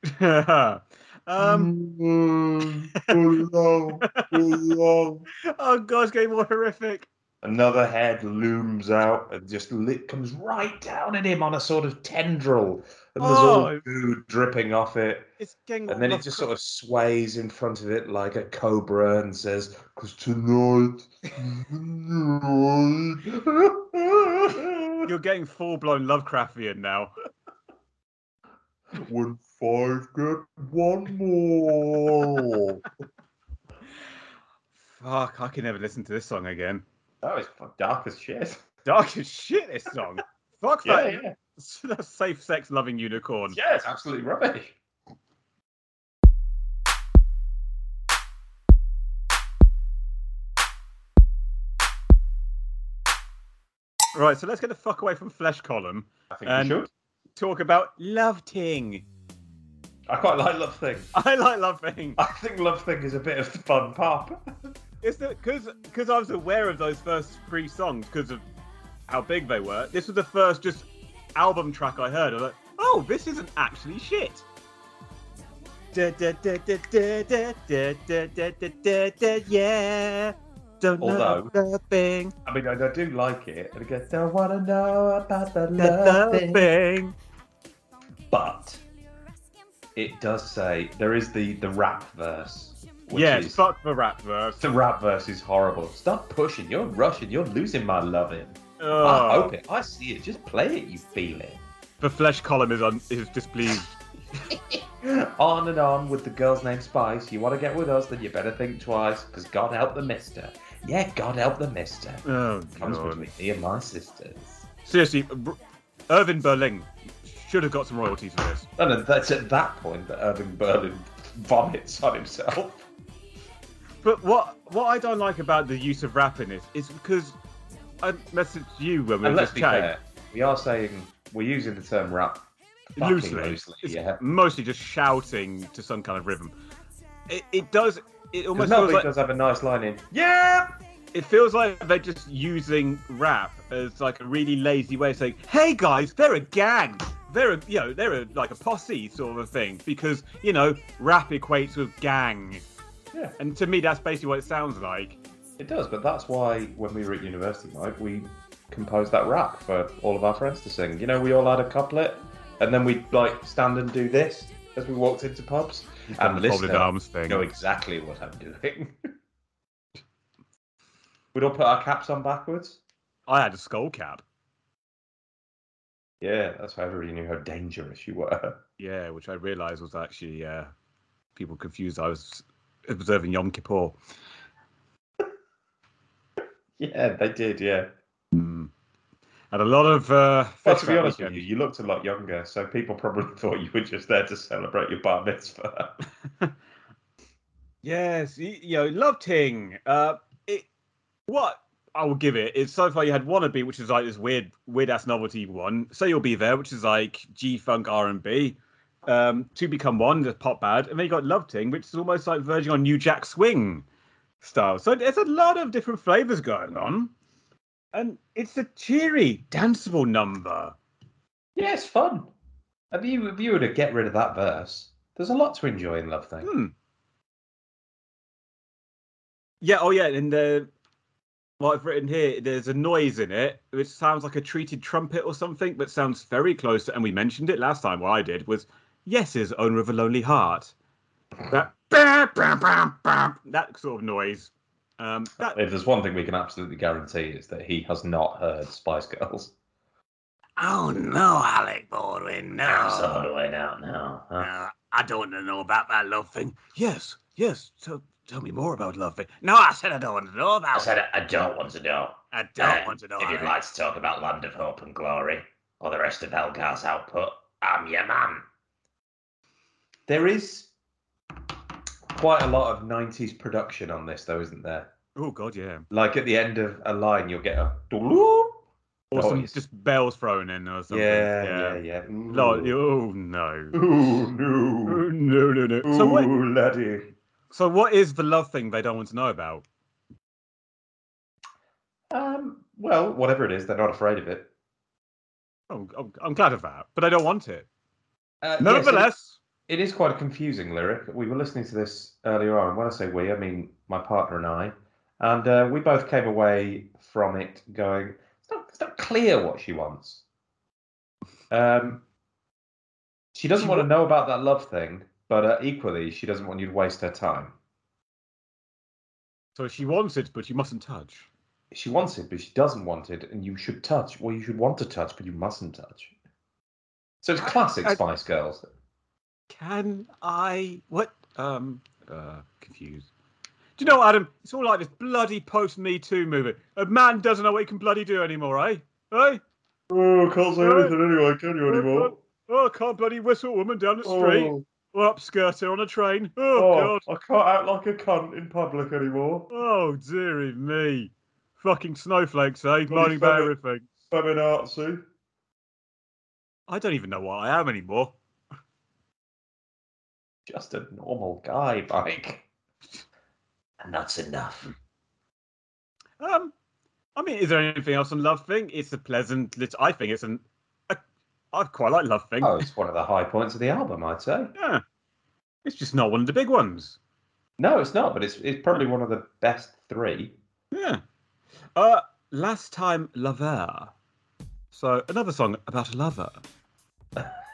*laughs* um, mm, mm, mm, oh god, it's getting more horrific. Another head looms out and just lit, comes right down at him on a sort of tendril, and there's all Oh. goo dripping off it. It's getting And then it just sort of sways in front of it like a cobra and says, "Cause tonight, *laughs* You're getting full blown Lovecraftian now. when five get one more." *laughs* Fuck, I can never listen to this song again. That was fuck dark as shit. *laughs* Dark as shit, this song. Fuck Yeah, that. yeah, *laughs* That safe sex loving unicorn. yeah. It's absolutely rubbish. Right, so let's get the fuck away from Flesh Column. I think And- we should. Talk about Love Ting. I quite like Love Thing. *laughs* I like Love thing. I think Love Thing is a bit of fun pop it's because because I was aware of those first three songs because of how big they were. This was the first just album track I heard. I was like, oh, this isn't actually shit. Yeah. Don't Although, know thing. I mean, I, I do like it. And I don't want to know about the, thing. But it does say there is the the rap verse Yes, is, fuck the rap verse. the rap verse is horrible. Stop pushing. You're rushing. You're losing my loving. I Oh, hope it. I see it. Just play it. You feel it. the flesh column is un- is displeased. *laughs* *laughs* On and on with the girl's name Spice. You want to get with us, then you better think twice, because God help the mister. Yeah, God help the mister. Oh, Comes God. between me and my sisters. Seriously, Br- Irving Berlin should have got some royalties for this. No, no, that's at that point that Irving Berlin vomits on himself. But what what I don't like about the use of rap in this is because I messaged you when we And were let's just be chatting fair, we are saying we're using the term rap loosely. loosely, yeah. mostly just shouting to some kind of rhythm. It, it does. It almost feels like does have a nice line in. Yeah. it feels like they're just using rap as like a really lazy way of saying, "Hey guys, they're a gang. They're a you know they're a, like a posse sort of a thing." Because you know rap equates with gang, Yeah, and to me that's basically what it sounds like. it does. But that's why when we were at university, Mike, we composed that rap for all of our friends to sing. You know, we all had a couplet, and then we'd like stand and do this as we walked into pubs. And the folded listener arms thing. know exactly what I'm doing. *laughs* We'd all put our caps on backwards. I had a skull cap. Yeah, that's how everybody knew how dangerous you were. Yeah, which I realised was actually uh, people confused. I was observing Yom Kippur. *laughs* Yeah, they did. Yeah. Mm. Had a lot of. Uh, Well, to be honest with you, you looked a lot younger, so people probably *laughs* thought you were just there to celebrate your bar mitzvah. *laughs* Yes, y- you know, Love Ting. Uh, it what I will give it is so far you had Wannabe, which is like this weird, weird ass novelty one. So You'll Be There, which is like G Funk R and B. Um, to Become One, the pop bad, and then you got Love Ting, which is almost like verging on New Jack Swing style. So there's a lot of different flavors going on, and it's a cheery, danceable number. yeah, it's fun. If you if you were to get rid of that verse, there's a lot to enjoy in Love Thing. Hmm. Yeah. Oh, yeah. And the what I've written here, there's a noise in it which sounds like a treated trumpet or something, but sounds very close. To, and we mentioned it last time. What I did was Yes's owner of a lonely heart. That bam, bam, bam, bam, that sort of noise. Um, that If there's one thing we can absolutely guarantee is that he has not heard Spice Girls. Oh no, Alec Baldwin, no. So do I now? No. huh? Uh, I don't want to know about that love thing. yes, yes. So tell me more about love. Thing. No, I said I don't want to know I about said it. I don't want to know. I don't Uh, want to know. If you'd like to talk about Land of Hope and Glory or the rest of Elgar's output, I'm your man. There is quite a lot of 90s production on this, though, isn't there? Oh god, yeah. Like at the end of a line, you'll get a. Or Oh, some it's- just bells thrown in or something. Yeah, yeah, yeah. No, Ooh. oh no. Ooh, no. Oh, no, no, no. So what? Laddie. So what is the love thing they don't want to know about? Um, well, whatever it is, they're not afraid of it. Oh, I'm, glad of that, but I don't want it. Uh, Nevertheless, it is quite a confusing lyric. We were listening to this earlier on. When I say we, I mean my partner and I, and uh, we both came away from it going, "It's not, it's not clear what she wants." Um, she doesn't She want to know about that love thing, but uh, equally, she doesn't want you to waste her time. so she wants it, but she mustn't touch. She wants it, but she doesn't want it, and you should touch. Well, you should want to touch, but you mustn't touch. So it's I- classic I- Spice Girls. Can I? What? Um, uh, confused. Do you know, Adam? It's all like this bloody post Me Too movement. A man doesn't know what he can bloody do anymore, eh? Eh? Oh, can't say anything anyway, can you anymore? Oh, can't bloody whistle a woman down the street or upskirt her on a train. Oh, God. I can't act like a cunt in public anymore. Oh, dearie me. Fucking snowflakes, eh? Bloody Moaning about fella. everything. Feminazi. I don't even know what I am anymore. Just a normal guy, Mike. And that's enough. Um, I mean, is there anything else on Love Thing? It's a pleasant. Lit- I think it's an. A, I quite like Love Thing. Oh, it's one of the high points of the album, I'd say. Yeah, it's just not one of the big ones. No, it's not, but it's it's probably one of the best three. Yeah. Uh, last time lover. So another song about a lover. *laughs*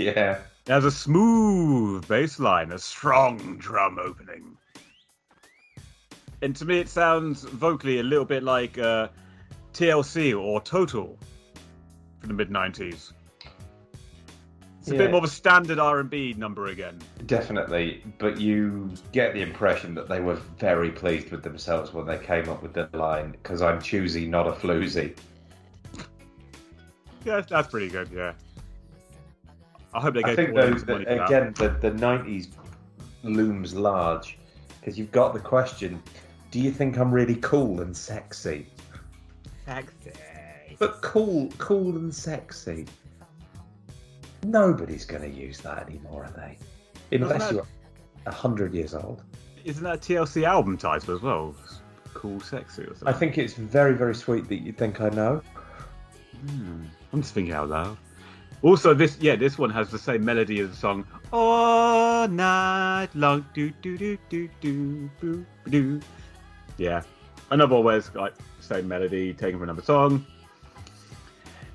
Yeah. It has a smooth bass line, a strong drum opening. And to me, it sounds vocally a little bit like uh, TLC or Total from the mid '90s. It's a Yeah. bit more of a standard R&B number again. Definitely, but you get the impression that they were very pleased with themselves when they came up with the line, because I'm choosy, not a floozy. Yeah, that's pretty good. Yeah. I hope they I gave think Paul though, Evans money that, again, the, the 90s looms large, because you've got the question, do you think I'm really cool and sexy? Sexy. But cool, cool and sexy. Nobody's going to use that anymore, are they? Unless that- you're a hundred years old. Isn't that a TLC album title as well? Cool, sexy, or something. I think it's very, very sweet that you think I know. Hmm. I'm just thinking out loud. Also, this yeah, this one has the same melody as the song "All Night Long." Do do do do do do do. Yeah, another it's like same melody taken from another song.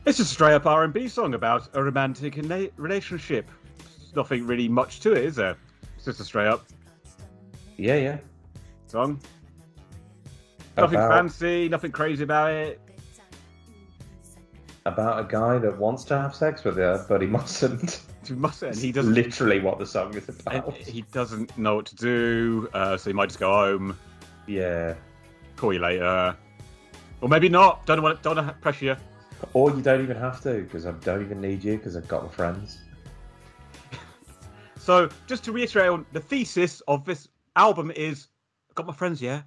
It's just a straight up R&B song about a romantic rela- relationship. There's nothing really much to it, is there? It's just a straight up Yeah, yeah. song. Nothing About- fancy, nothing crazy about it. About a guy that wants to have sex with her, but he *laughs* mustn't. You must, and he doesn't Literally what the song is And about. he doesn't know what to do, uh, so he might just go home, Yeah. call you later, or maybe not. Don't want don't want to pressure you. Or you don't even have to, because I don't even need you, because I've got my friends. *laughs* So just to reiterate, on the thesis of this album is: I've got my friends, yeah,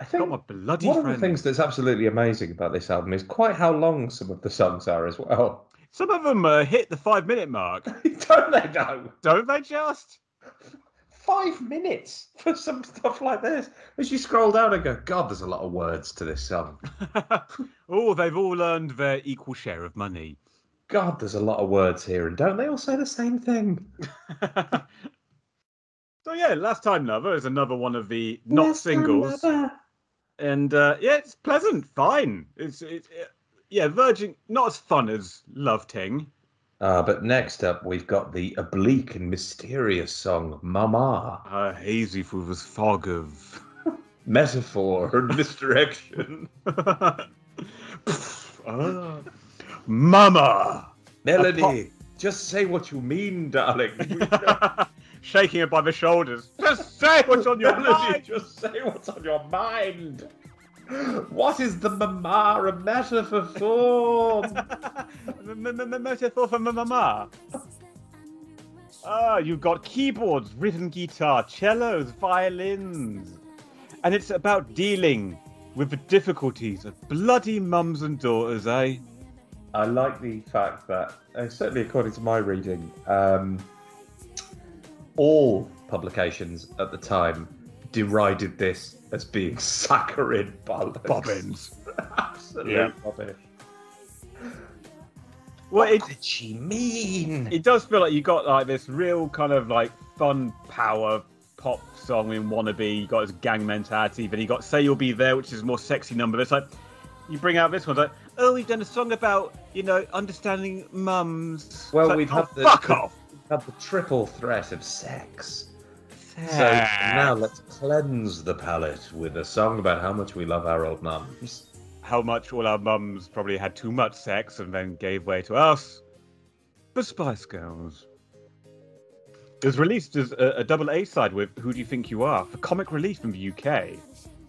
I think got my bloody one of the things that's absolutely amazing about this album is quite how long some of the songs are as well. Some of them uh, hit the five minute mark, *laughs* don't they know? don't they? Just Five minutes for some stuff like this. As you scroll down and go, God, there's a lot of words to this song. *laughs* oh, they've all earned their equal share of money. God, there's a lot of words here, and don't they all say the same thing? *laughs* so yeah, last time lover is another one of the not Last singles. And uh, yeah, it's pleasant, fine. It's it's uh, yeah, Virgin not as fun as Love Ting. Uh, but next up, we've got the oblique and mysterious song "Mama," Uh, hazy through this fog of. *laughs* metaphor and *laughs* misdirection. *laughs* Ah, Mama, Melody, just say what you mean, darling. Shaking it by the shoulders. Just say what's on your *laughs* mind. just say what's on your mind. What is the mama a metaphor for? *laughs* Metaphor for Mama. Ah, you've got keyboards, rhythm guitar, cellos, violins. And it's about dealing with the difficulties of bloody mums and daughters, eh? I like the fact that, uh, certainly according to my reading, um, all publications at the time derided this as being *laughs* saccharine bollocks. Bobbins. *laughs* Absolute Yeah. rubbish. Well, it, What did she mean? it does feel like you got like this real kind of like fun power pop song in Wannabe. You got his gang mentality, but you got Say You'll Be There, which is a more sexy number. It's like you bring out this one, it's like, oh, we've done a song about, you know, understanding mums. Well, like, we've oh, had the- fuck the- off. Had the triple threat of sex. So now let's cleanse the palate with a song about how much we love our old mums. how much all our mums probably had too much sex and then gave way to us. The Spice Girls. It was released as a, a double A side with Who Do You Think You Are for comic relief in the UK.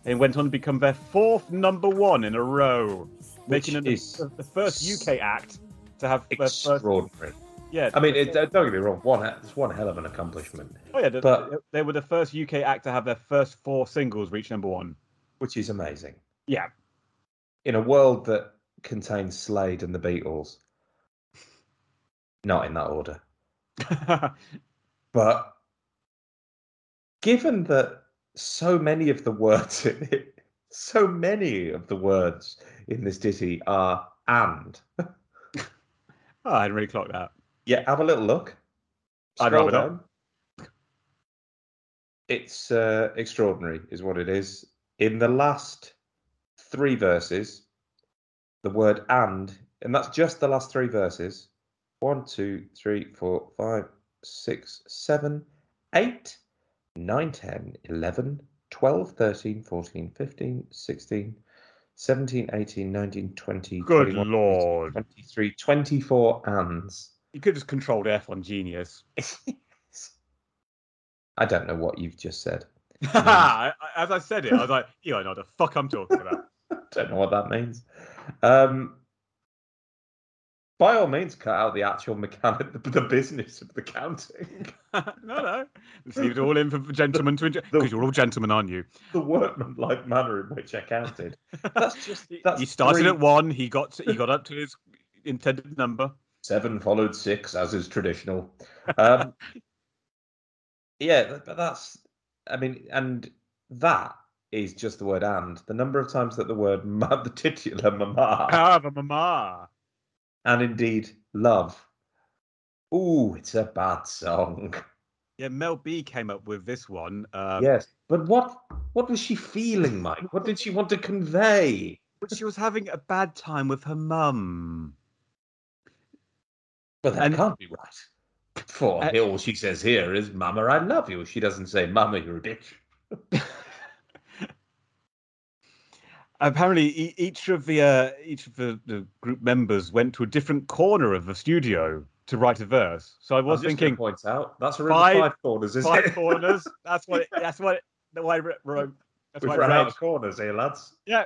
And went on to become their fourth number one in a row, Which making it the, the first UK act to have their first. Yeah, I mean, it, uh, don't get me wrong. One, it's one hell of an accomplishment, oh yeah, but- they were the first UK act to have their first four singles reach number one. which is amazing. Yeah, In a world that contains Slade and the Beatles, not in that order. *laughs* But given that so many of the words in it, so many of the words in this ditty are and. *laughs* oh, I didn't really clock that. Yeah, have a little look. I'd Scroll rather not. It's uh, extraordinary, is what it is. In the last three verses, the word and, and that's just the last three verses. One, two, three, four, five, six, seven, eight, nine, ten, eleven, twelve, thirteen, fourteen, fifteen, sixteen, seventeen, eighteen, nineteen, twenty, Good 21, lord. 23, 24 ands. You could just controlled F on Genius. *laughs* I don't know what you've just said. *laughs* As I said it, I was like, you don't know the fuck I'm talking about. *laughs* don't know what that means. Um, by all means, cut out the actual mechanic, the, the business of the counting, no, no. Let's leave it all in for the gentlemen to enjoy. Because you're all gentlemen, aren't you? the workmanlike manner in which I counted. That's just He- that's he started three- at one. He got to, he got up to his intended number. Seven followed six, as is traditional. Um, *laughs* yeah, but that's, I mean, and that is just the word and. The number of times that the word *laughs* ma- the titular mama the mama. and indeed love. Ooh, it's a bad song. Yeah, Mel B came up with this one. Um, yes, but what what was she feeling, Mike? What did she want to convey? she was having a bad time with her mum. But that And- can't be right. For Uh, all she says here is "Mama, I love you." She doesn't say "Mama, you're a bitch." *laughs* Apparently, e- each of the uh, each of the, the group members went to a different corner of the studio to write a verse. So I was I'm just gonna thinking point out that's a room five- five corners, isn't five it? corners. *laughs* That's what. It, that's what. It, the way I wrote-. That's We've run out of corners here, lads. Yeah.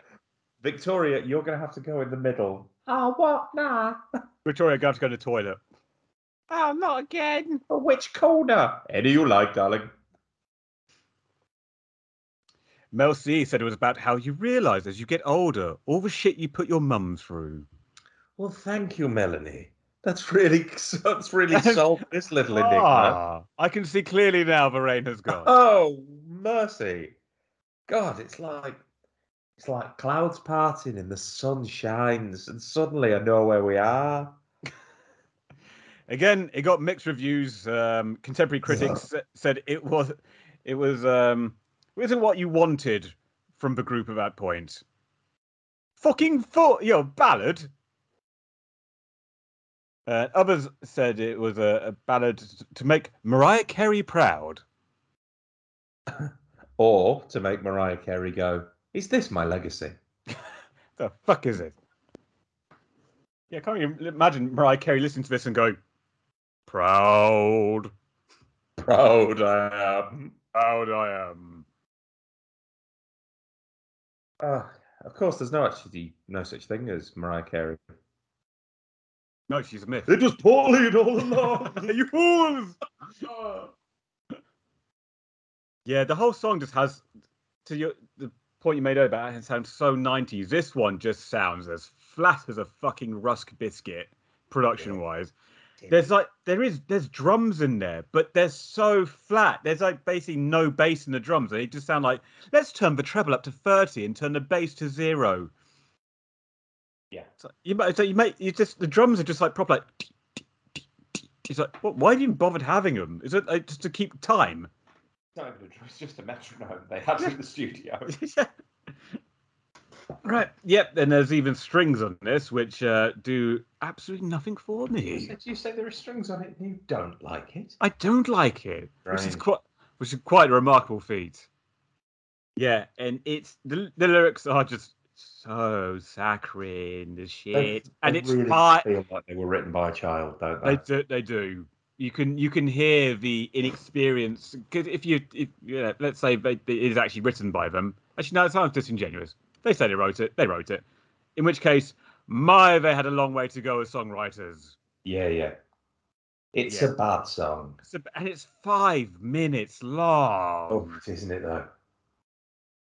Victoria, you're going to have to go in the middle. Oh, what? Nah. Victoria, going to go to the toilet. Oh, not again. For which corner? Any you like, darling. Mel C said it was about how you realise as you get older, all the shit you put your mum through. Well, thank you, Melanie. That's really *laughs* that's really *laughs* solved this little enigma. Ah, I can see clearly now the rain has gone. Oh, mercy. God, it's like it's like clouds parting and the sun shines, and suddenly I know where we are. Again, it got mixed reviews. Um, contemporary critics sa- said it was, it was, um, it wasn't what you wanted from the group at that point. Fucking foot, yo, ballad. Uh, others said it was a, a ballad to make Mariah Carey proud. *laughs* Or to make Mariah Carey go, is this my legacy? *laughs* The fuck is it? Yeah, can't you imagine Mariah Carey listening to this and going, proud, Proud I am. proud I am. Uh, of course, there's no actually no such thing as Mariah Carey. No, she's a myth. It was Pauline all along. *laughs* you fools! Yeah, the whole song just has to your the point you made earlier about it sounds so 90s. This one just sounds as flat as a fucking rusk biscuit, production wise. There's like there is there's drums in there, but they're so flat. There's like basically no bass in the drums. They just sound like let's turn the treble up to 30 and turn the bass to zero. Yeah. Like, you might so you make you just the drums are just like proper like it's like what, why do you bother having them? Is it like, just to keep time? It's not even a drum, it's just a metronome they had in the studio. *laughs* Yeah. Right. Yep. And there's even strings on this, which uh, do absolutely nothing for me. Did you say there are strings on it and you don't like it? I don't like it, which is quite, which is quite a remarkable feat. Yeah, and it's the, the lyrics are just so saccharine, the shit, and They it's really fi- feel like they were written by a child, don't They they? do. They do. You can you can hear the inexperience because if you if you know, let's say they, it is actually written by them. Actually, no, it sounds disingenuous. They said they wrote it. They wrote it. In which case, my they had a long way to go as songwriters. Yeah, yeah. It's Yeah. a bad song. So, and it's five minutes long. Oh, isn't it though?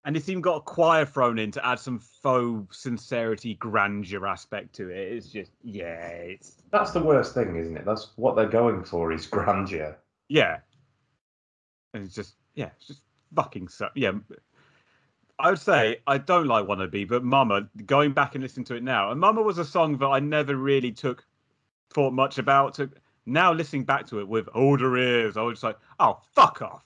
And it's even got a choir thrown in to add some faux sincerity, grandeur aspect to it. It's just, yeah, it's That's the worst thing, isn't it? That's what they're going for is grandeur. yeah, and it's just, yeah, it's just fucking so. Yeah, I would say I don't like Wannabe, but Mama, going back and listening to it now, and Mama was a song that I never really took thought much about. Took now listening back to it with older ears, I was just like, oh, fuck off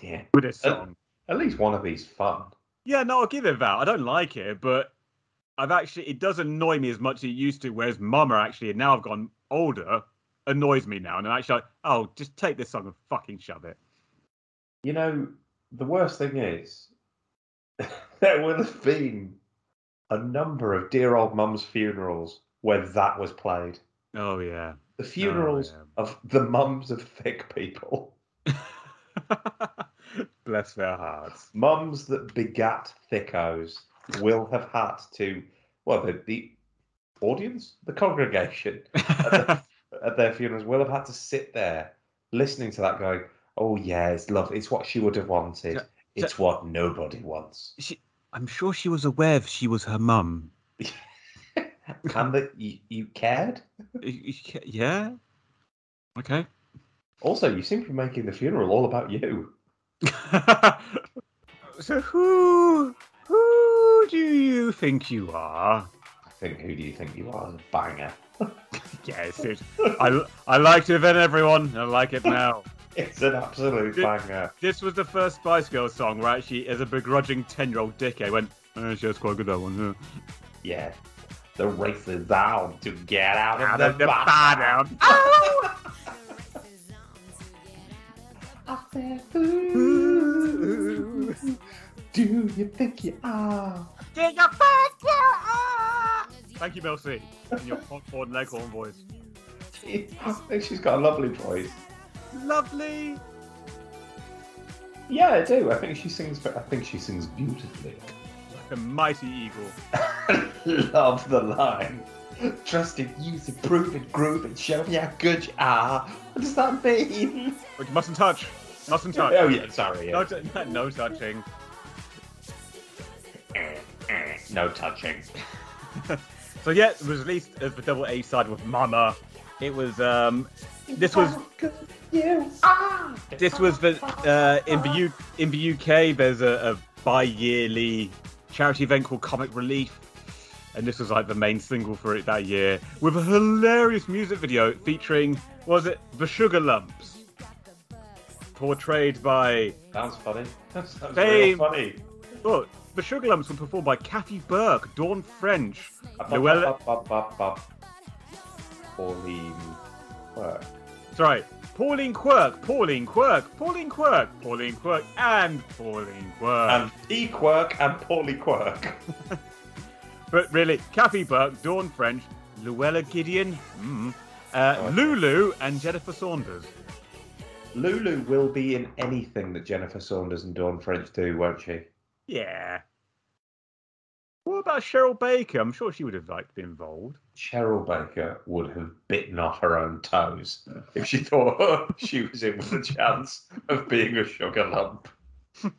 Yeah. with this song. At least one of these fun. Yeah, no, I'll give it that. I don't like it, but I've actually it does annoy me as much as it used to. Whereas Mama actually, now I've gone older, annoys me now, and I'm actually like, oh, just take this song and fucking shove it. You know, the worst thing is *laughs* there will have been a number of dear old mum's funerals where that was played. Oh yeah, The oh, funerals yeah. of the mums of thick people. *laughs* bless their hearts. Mums that begat thickos will have had to, well, the, the audience, the congregation *laughs* at, the, at their funerals will have had to sit there listening to that going, oh, yeah, it's love. It's what she would have wanted. It's what nobody wants. She, I'm sure she was aware she was her mum. *laughs* and that you, you cared. Yeah. Okay. Also, you seem to be making the funeral all about you. *laughs* so who who do you think you are? I think, who do you think you are? The banger. *laughs* Yes, it. I I liked it then, everyone. I like it now. It's an absolute Did- banger. This was the first Spice Girls song where actually, as a begrudging ten-year-old dickhead, went, oh, "She was quite good that one." Yeah. The race is on to get out Yeah. of Out the, of the bottom. *laughs* Ah! bottom. Do you think you are? Thank you, Mel C. In your Foghorn Leghorn voice. I think she's got a lovely voice. Lovely. Yeah, I do. I think she sings. I think she sings beautifully. Like a mighty eagle. *laughs* Love the line. Trusted you to prove it, groove it, show me how good you are. What does that mean? But you mustn't touch. Mustn't touch. Oh yeah, sorry. No, Yeah. t- *laughs* no touching. No touching. *laughs* So yeah, it was released as the double A side with Mama. It was um this was this was the uh in the U in the UK there's a, a bi-yearly charity event called Comic Relief. And this was like the main single for it that year, with a hilarious music video featuring, was it, the Sugar Lumps, portrayed by Sounds funny. That *laughs* sounds Fame. real funny. Oh, the Sugar Lumps were performed by Kathy Burke, Dawn French, Up, Pauline Quirke. Sorry, Pauline Quirke, Pauline Quirke, Pauline Quirke, Pauline Quirke, and Pauline Quirke. And P Quirke and Paulie Quirke. *laughs* but really, Kathy Burke, Dawn French, Llewella Gideon, mm, uh, Oh. Lulu, and Jennifer Saunders. Lulu will be in anything that Jennifer Saunders and Dawn French do, won't she? Yeah. What about Cheryl Baker? I'm sure she would have liked to be involved. Cheryl Baker would have bitten off her own toes if she thought *laughs* she was in with a chance of being a sugar lump. *laughs*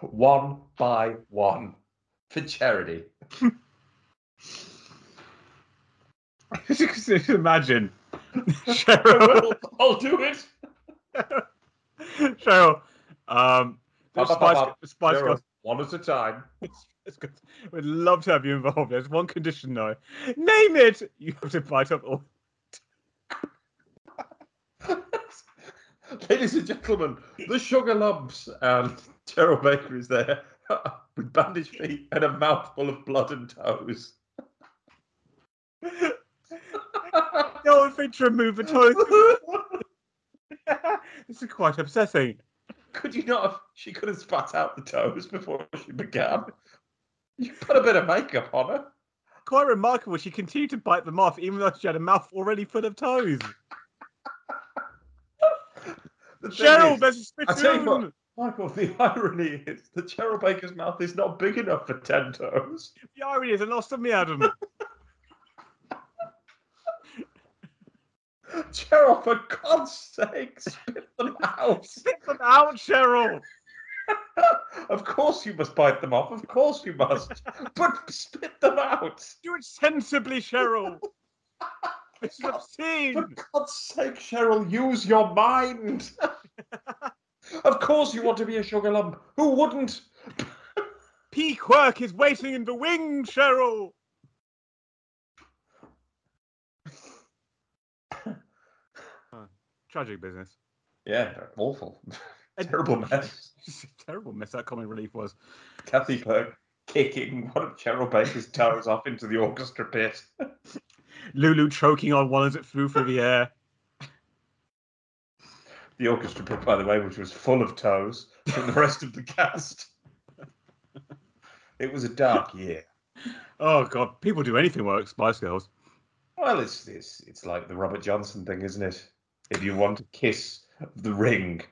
one by one for charity. *laughs* Imagine Cheryl. will, I'll do it. Cheryl. Um, Spice. Spice Girls. one at a time. *laughs* It's. We'd love to have you involved. There's one condition though. Name it. You have to bite up all. *laughs* Ladies and gentlemen, the sugar lumps. And *laughs* Cheryl Baker is there with bandaged feet and a mouthful of blood and toes. Old thing to remove a toe. this is quite upsetting. Could you not have? She could have spat out the toes before she began. You put a bit of makeup on her. Quite remarkable. She continued to bite them off, even though she had a mouth already full of toes. *laughs* Cheryl, is, there's a I tell you what. Michael, the *laughs* irony is that Cheryl Baker's mouth is not big enough for ten toes. The irony is, I lost me, Adam. *laughs* Cheryl, for God's sake, spit them out. *laughs* Spit them out, Cheryl. *laughs* of course you must bite them off. Of course you must. *laughs* but spit them out. Do it sensibly, Cheryl. This is obscene. For God's sake, Cheryl, use your mind. of course you want to be a sugar lump. Who wouldn't? P. Quirke is waiting in the wing, Cheryl. Huh. Tragic business. Yeah, awful. *laughs* Terrible mess. *laughs* Terrible mess that comic relief was. Kathy Burke kicking one of Cheryl Baker's *laughs* toes off into the orchestra pit. Lulu choking on one as it flew through the air. The orchestra pit, by the way, which was full of toes from the rest of the cast. It was a dark year. Oh god, people do anything work, Spice Girls. Well, it's it's it's like the Robert Johnson thing, isn't it? If you want to kiss the ring,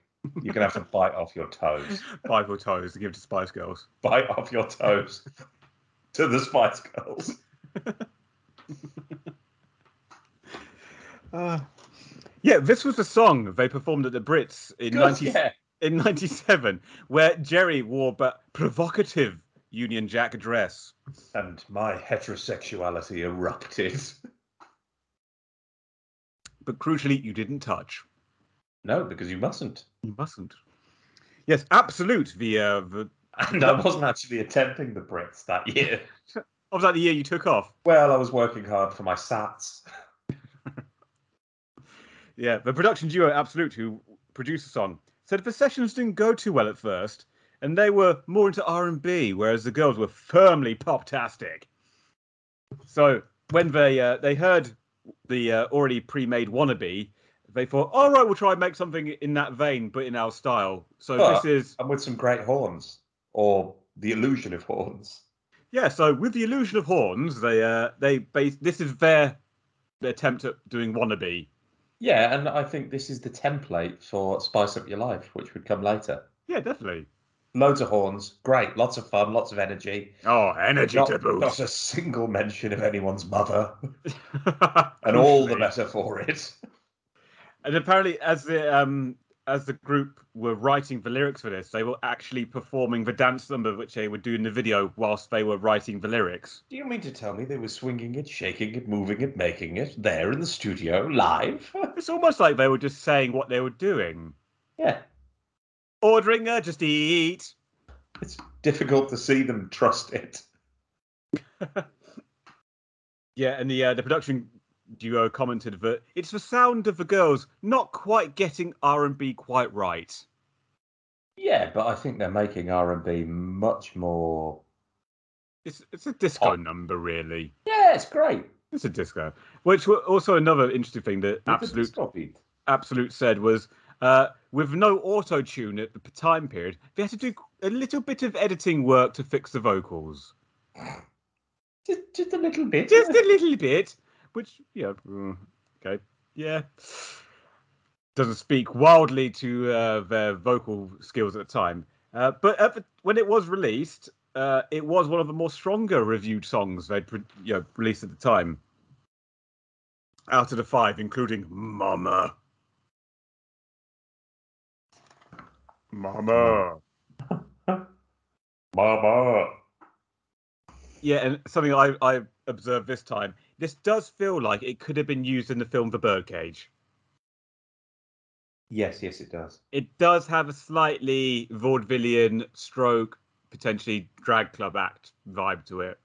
you're gonna have to bite off your toes. *laughs* Five your toes to give to Spice Girls. Bite off your toes to the Spice Girls. *laughs* Uh, yeah, this was the song they performed at the Brits in Good, 90, yeah. in 97, where Geri wore but provocative Union Jack dress. And my heterosexuality erupted. *laughs* But crucially, you didn't touch. No, because you mustn't. You mustn't. Yes, absolute. The uh, the And I *laughs* wasn't actually attempting the Brits that year. *laughs* of that the year you took off. Well, I was working hard for my SATs. *laughs* Yeah, the production duo Absolute, who produced the song, said the sessions didn't go too well at first, and they were more into R and B, whereas the girls were firmly pop-tastic. So when they uh, they heard the uh, already pre-made "Wannabe," they thought, "All right, we'll try and make something in that vein, but in our style." So But- this is And with some great horns. Or the illusion of horns. yeah. So with the illusion of horns, they uh, they base this is their, their attempt at doing "Wannabe." Yeah, and I think this is the template for Spice Up Your Life, which would come later. Yeah, definitely. Loads of horns, great, lots of fun, lots of energy. Oh, energy Not, to boot. not a single mention of anyone's mother, *laughs* and all the better for it. And apparently, as the um as the group were writing the lyrics for this, they were actually performing the dance number which they would do in the video whilst they were writing the lyrics. Do you mean to tell me they were swinging it, shaking it, moving it, making it there in the studio live? *laughs* It's almost like they were just saying what they were doing. yeah, Ordering her just eat. it's difficult to see them trust it. *laughs* Yeah, and the uh, the production duo commented that it's the sound of the girls not quite getting R and B quite right. Yeah, but I think they're making R and B much more. It's it's a disco Oh. number, really. Yeah, it's great. It's a disco. Which also another interesting thing that Absolute. Absolute said was uh, with no auto tune at the time period, they had to do a little bit of editing work to fix the vocals. Just, just a little bit. Just a little bit, which, yeah, mm, okay, yeah. Doesn't speak wildly to uh, their vocal skills at the time. Uh, but at the, when it was released, uh, it was one of the more stronger reviewed songs they'd you know, released at the time. Out of the five, including Mama. Mama. *laughs* Mama. Yeah, and something I, I observed this time. This does feel like it could have been used in the film The Birdcage. Yes, yes, it does. It does have a slightly vaudevillian stroke, potentially drag club act vibe to it.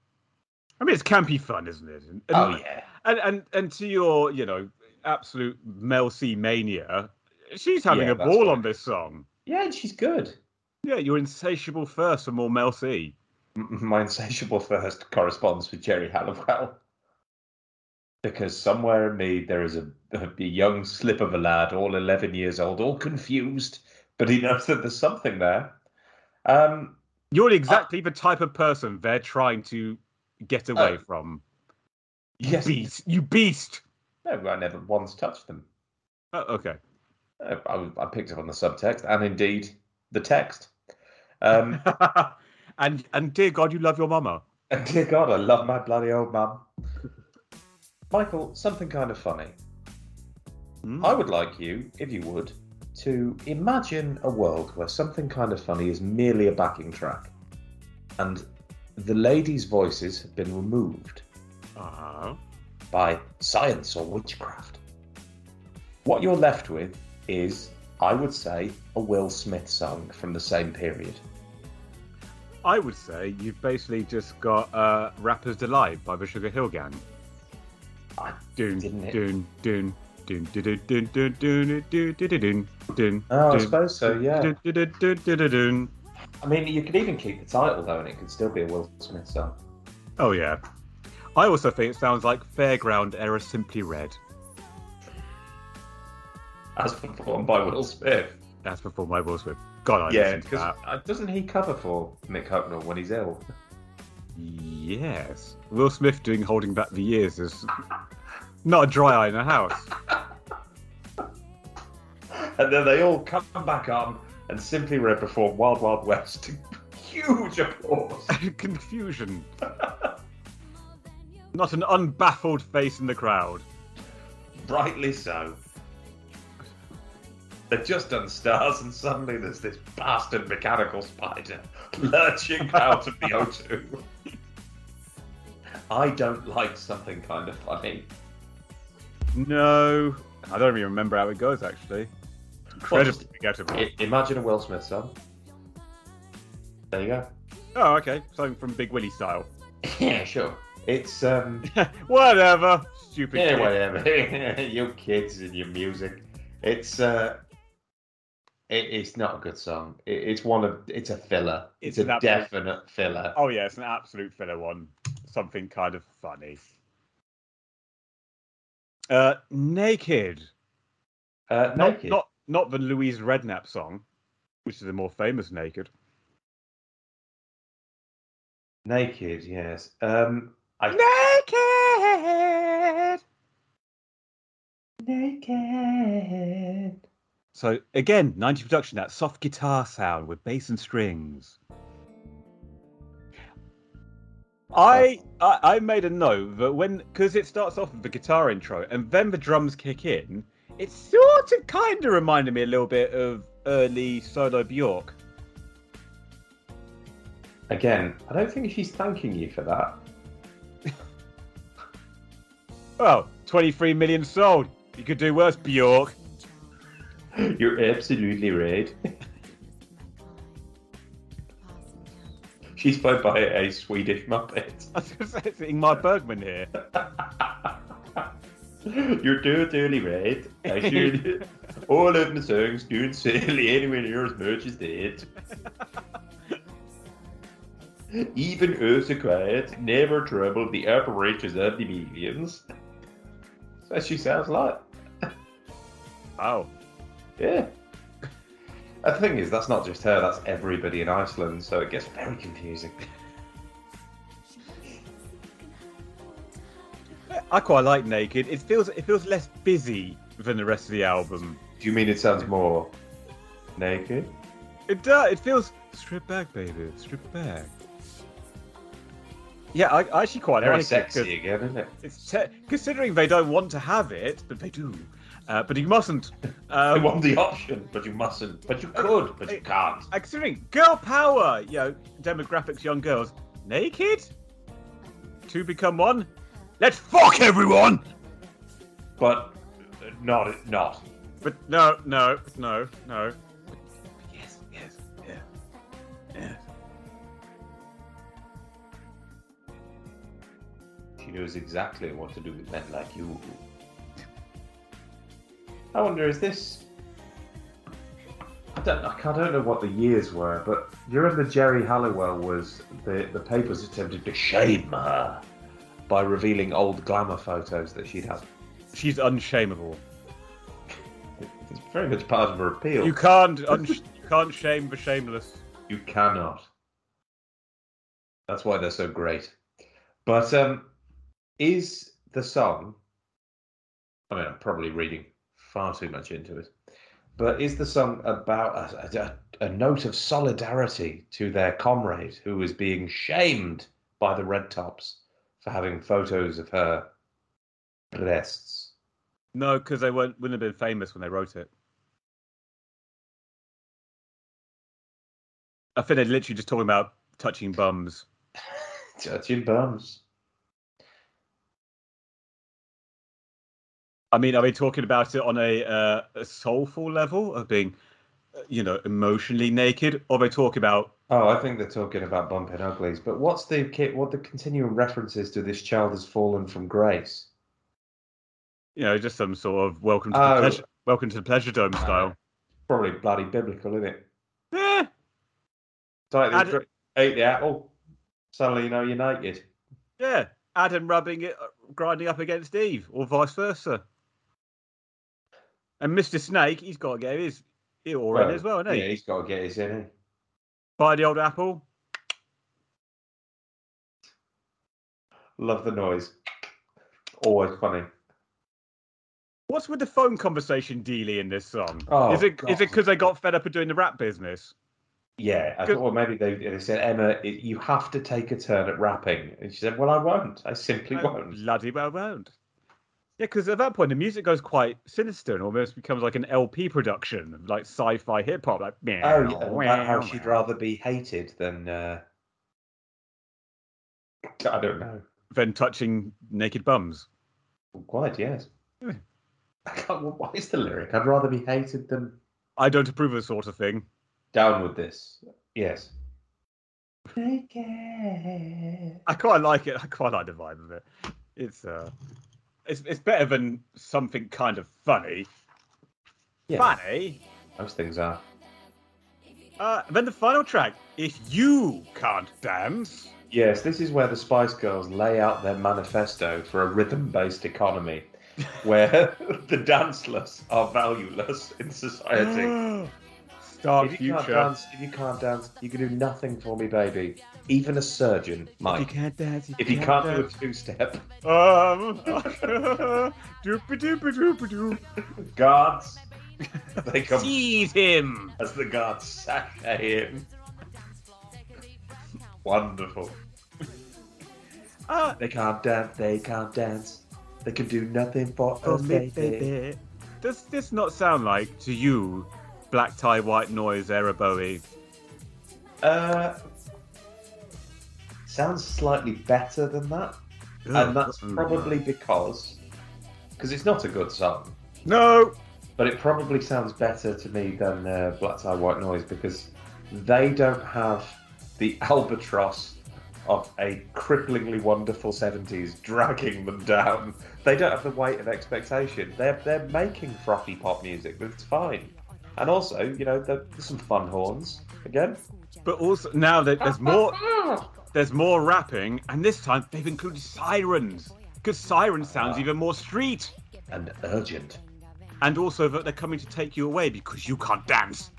I mean, it's campy fun, isn't it? And, and, Oh yeah. and, and and to your, you know, absolute Mel C mania, she's having Yeah, a ball right. on this song. Yeah, and she's good. Yeah, you're insatiable first for more Mel C. My insatiable thirst corresponds with Geri Halliwell. Because somewhere in me there is a, a young slip of a lad, all 11 years old, all confused, but he knows that there's something there. Um, You're exactly the type of person they're trying to get away Oh. from. yes, Beast, you beast. no, I never once touched them. Oh, okay. Uh, I, I picked up on the subtext and indeed the text. Um, *laughs* and and dear God, you love your mama. and dear God, I love my bloody old mum. Michael, something kind of funny. Hmm. I would like you, if you would, to imagine a world where something kind of funny is merely a backing track, and the ladies' voices have been removed Uh-huh. by science or witchcraft. What you're left with is, I would say, a Will Smith song from the same period. I would say you've basically just got uh, Rapper's Delight by the Sugar Hill Gang. I Didn't it? dun, dun, Oh, I suppose so, yeah. I mean, you could even keep the title though, and it could still be a Will Smith song. Oh yeah. I also think it sounds like Fairground era Simply Red. As performed by Will Smith. As performed by Will Smith. God, I yeah, because uh, doesn't he cover for Mick Hucknall when he's ill? Yes. Will Smith doing Holding Back the Years is not a dry eye in the house. *laughs* And then they all come back on and simply red perform Wild Wild West. Huge applause. *laughs* Confusion. Not an unbaffled face in the crowd. Rightly so. They've just done stars, and suddenly there's this bastard mechanical spider *laughs* lurching out of the O2. *laughs* I don't like something kind of funny. No. I don't even remember how it goes, actually. Incredibly forgettable. I- imagine a Will Smith song. There you go. Oh, okay. Something from Big Willie style. *laughs* Yeah, sure. It's um. Whatever. Stupid Yeah, kid. whatever. you kids and your music. It's uh, it, it's not a good song. It, it's one of it's a filler. It's It's, a absolute- definite filler. Oh yeah, it's an absolute filler one. Something kind of funny. Uh, naked. Uh, Not, naked. not not the Louise Redknapp song, which is the more famous naked. naked. Yes. Um. I Naked. naked. So again, 90 production, that soft guitar sound with bass and strings. I, I I made a note that when because it starts off with the guitar intro and then the drums kick in, it sort of kind of reminded me a little bit of early solo Bjork. Again, I don't think she's thanking you for that. *laughs* Oh, 23 million sold. You could do worse, Bjork. *laughs* You're absolutely right. *laughs* She's played by a Swedish Muppet. *laughs* I was going to say it's Ingmar Bergman here. You're totally right. I should. All of my songs don't sell anywhere near as much as that. Even Earth so Quiet never troubled the upper reaches of the millions. So she sounds like. Wow. Yeah. The thing is, that's not just her, that's everybody in Iceland, so it gets very confusing. I quite like Naked. It feels it feels less busy than the rest of the album. Do you mean it sounds more naked? It does. It feels Strip back, baby. Strip back. Yeah, I, I actually quite Very like it. sexy again, isn't it? It's te- considering they don't want to have it, but they do. Uh, but you mustn't. *laughs* I Um, want the option, but you mustn't. But you could, but you can't. uh, considering girl power, you know, demographics, young girls, naked, two become one. Let's fuck everyone. But uh, not not. But no, no, no, no. Yes, yes, yeah, yeah. She knows exactly what to do with men like you. I wonder, is this? I don't, I don't know what the years were, but you remember Geri Halliwell was the the papers attempted to shame her by revealing old glamour photos that she'd had. She's unshameable. It's very much part of her appeal. You can't, un- you can't shame the shameless. You cannot. That's why they're so great. But um, is the song? I mean, I'm probably reading far too much into it. But is the song about a, a, a note of solidarity to their comrade who is being shamed by the Red Tops for having photos of her breasts? No, because they weren't, wouldn't have been famous when they wrote it. I think they're literally just talking about touching bums. *laughs* Touching bums. I mean, are we talking about it on a, uh, a soulful level of being, uh, you know, emotionally naked, or are they talking about Oh, I think they're talking about bumping uglies. But what's the what the continuing references to this child has fallen from grace? you know just some sort of welcome to Oh. the pleasure, welcome to the pleasure dome style? Probably bloody biblical, isn't it? Yeah. Like they ate the apple, suddenly you know you're naked. yeah, Adam rubbing it, uh, grinding up against Eve, or vice versa. And Mr. Snake, he's got to get his ear all in as well, hasn't he? Yeah, he's got to get his in. Buy the old apple. Love the noise. Always funny. What's with the phone conversation dealy in this song? Oh, is it is God. it because they got fed up of doing the rap business? Yeah, I thought well maybe they they said Emma, you have to take a turn at rapping, and she said, "Well, I won't. I simply I won't." bloody well won't. Yeah, because at that point the music goes quite sinister and almost becomes like an LP production, like sci-fi hip hop. Like, Oh, yeah, about how she'd rather be hated than. Uh... I don't know. than touching naked bums. Quite yes. Yeah. *laughs* Can't, what is the lyric? I'd rather be hated than I don't approve of this sort of thing. down with this. Yes. I quite like it. I quite like the vibe of it. It's uh, it's it's better than something kind of funny. Yeah. Funny. Most things are. Uh, then the final track. If you can't dance, Yes, this is where the Spice Girls lay out their manifesto for a rhythm-based economy, where *laughs* the danceless are valueless in society. *gasps* *laughs* start if you can't dance, if you can't dance, you can do nothing for me, baby. Even a surgeon If you might. can't dance, If you can't do a two-step, Um, doopy doopy doopy doo. *laughs* guards, they come Seize him! as the guards sashay in. Wonderful. Ah, They can't dance. They can't dance. They can do nothing for us, me, baby. baby. Does this not sound like to you, black tie, white noise, Era Bowie? Uh, sounds slightly better than that, and that's probably because because it's not a good song, no. but it probably sounds better to me than uh, Black Tie White Noise because they don't have the *laughs* albatross of a cripplingly wonderful 70s dragging them down. They don't have the weight of expectation. They're they're making frothy pop music, but it's fine. And also, you know, there's some fun horns again. But also now that there's more, there's more rapping, and this time they've included sirens because sirens sounds even more street, and urgent, and also that they're coming to take you away because you can't dance.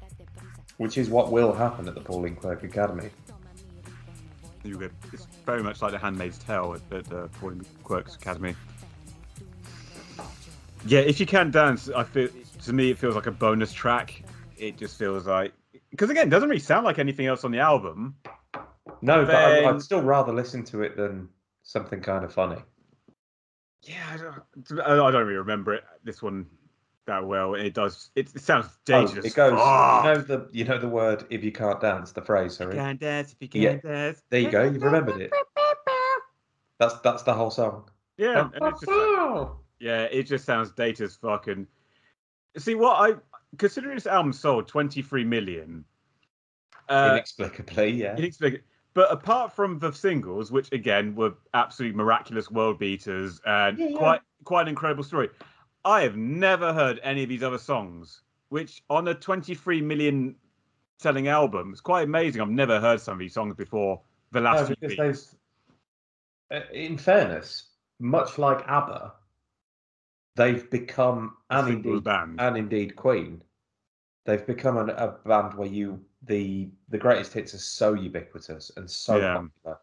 which is what will happen at the Pauline Quirke Academy. You get, it's very much like the Handmaid's Tale at, at uh, Pauline Quirke's Academy. Yeah, if you can dance, I feel to me it feels like a bonus track. It just feels like because again, it doesn't really sound like anything else on the album. No, but I, Then- I'd still rather listen to it than something kind of funny. Yeah, I don't, I don't really remember it. This one that well. It does. It, it sounds Oh, dangerous. it goes. You know the you know the word if you can't dance. The phrase. Sorry. Can't dance if you can't dance. There you go. You've remembered it. That's that's the whole song. Yeah, and it's just like- *laughs* yeah, it just sounds dated as fuck. See what I considering this album sold 23 million. Uh, Inexplicably, yeah. inexplicable. But apart from the singles, which again were absolute miraculous world beaters and Yeah, yeah. quite quite an incredible story, I have never heard any of these other songs. Which on a 23 million selling album, it's quite amazing. I've never heard some of these songs before the last No, few because weeks. uh, in fairness, much like ABBA, they've become and indeed band. and indeed Queen. They've become an, a band where you the the greatest hits are so ubiquitous and so Yeah. popular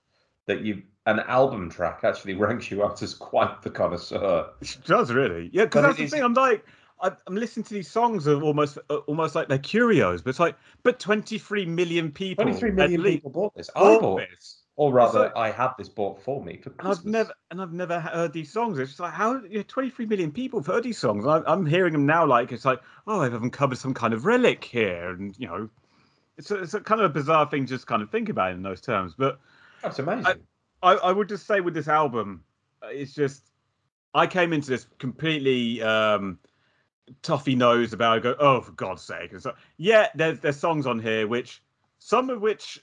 that you an album track actually *laughs* ranks you out as quite the connoisseur. It does really, yeah. Because that's the is- thing. I'm like, I- I'm listening to these songs of almost, uh, almost like they're curios. But it's like, but 23 million people, Twenty three at million least people bought this. I bought this. Or rather, like- I had this bought for me for Christmas. I've never, and I've never heard these songs. It's just like, how, you know, 23 million people have heard these songs. I, I'm hearing them now, like it's like, oh, I've uncovered some kind of relic here, and you know, it's a, it's a kind of a bizarre thing to just kind of think about in those terms. But That's amazing. I, I would just say with this album, uh, it's just I came into this completely um toffee nosed about. Go, oh, for God's sake! And so, yeah, there's there's songs on here which some of which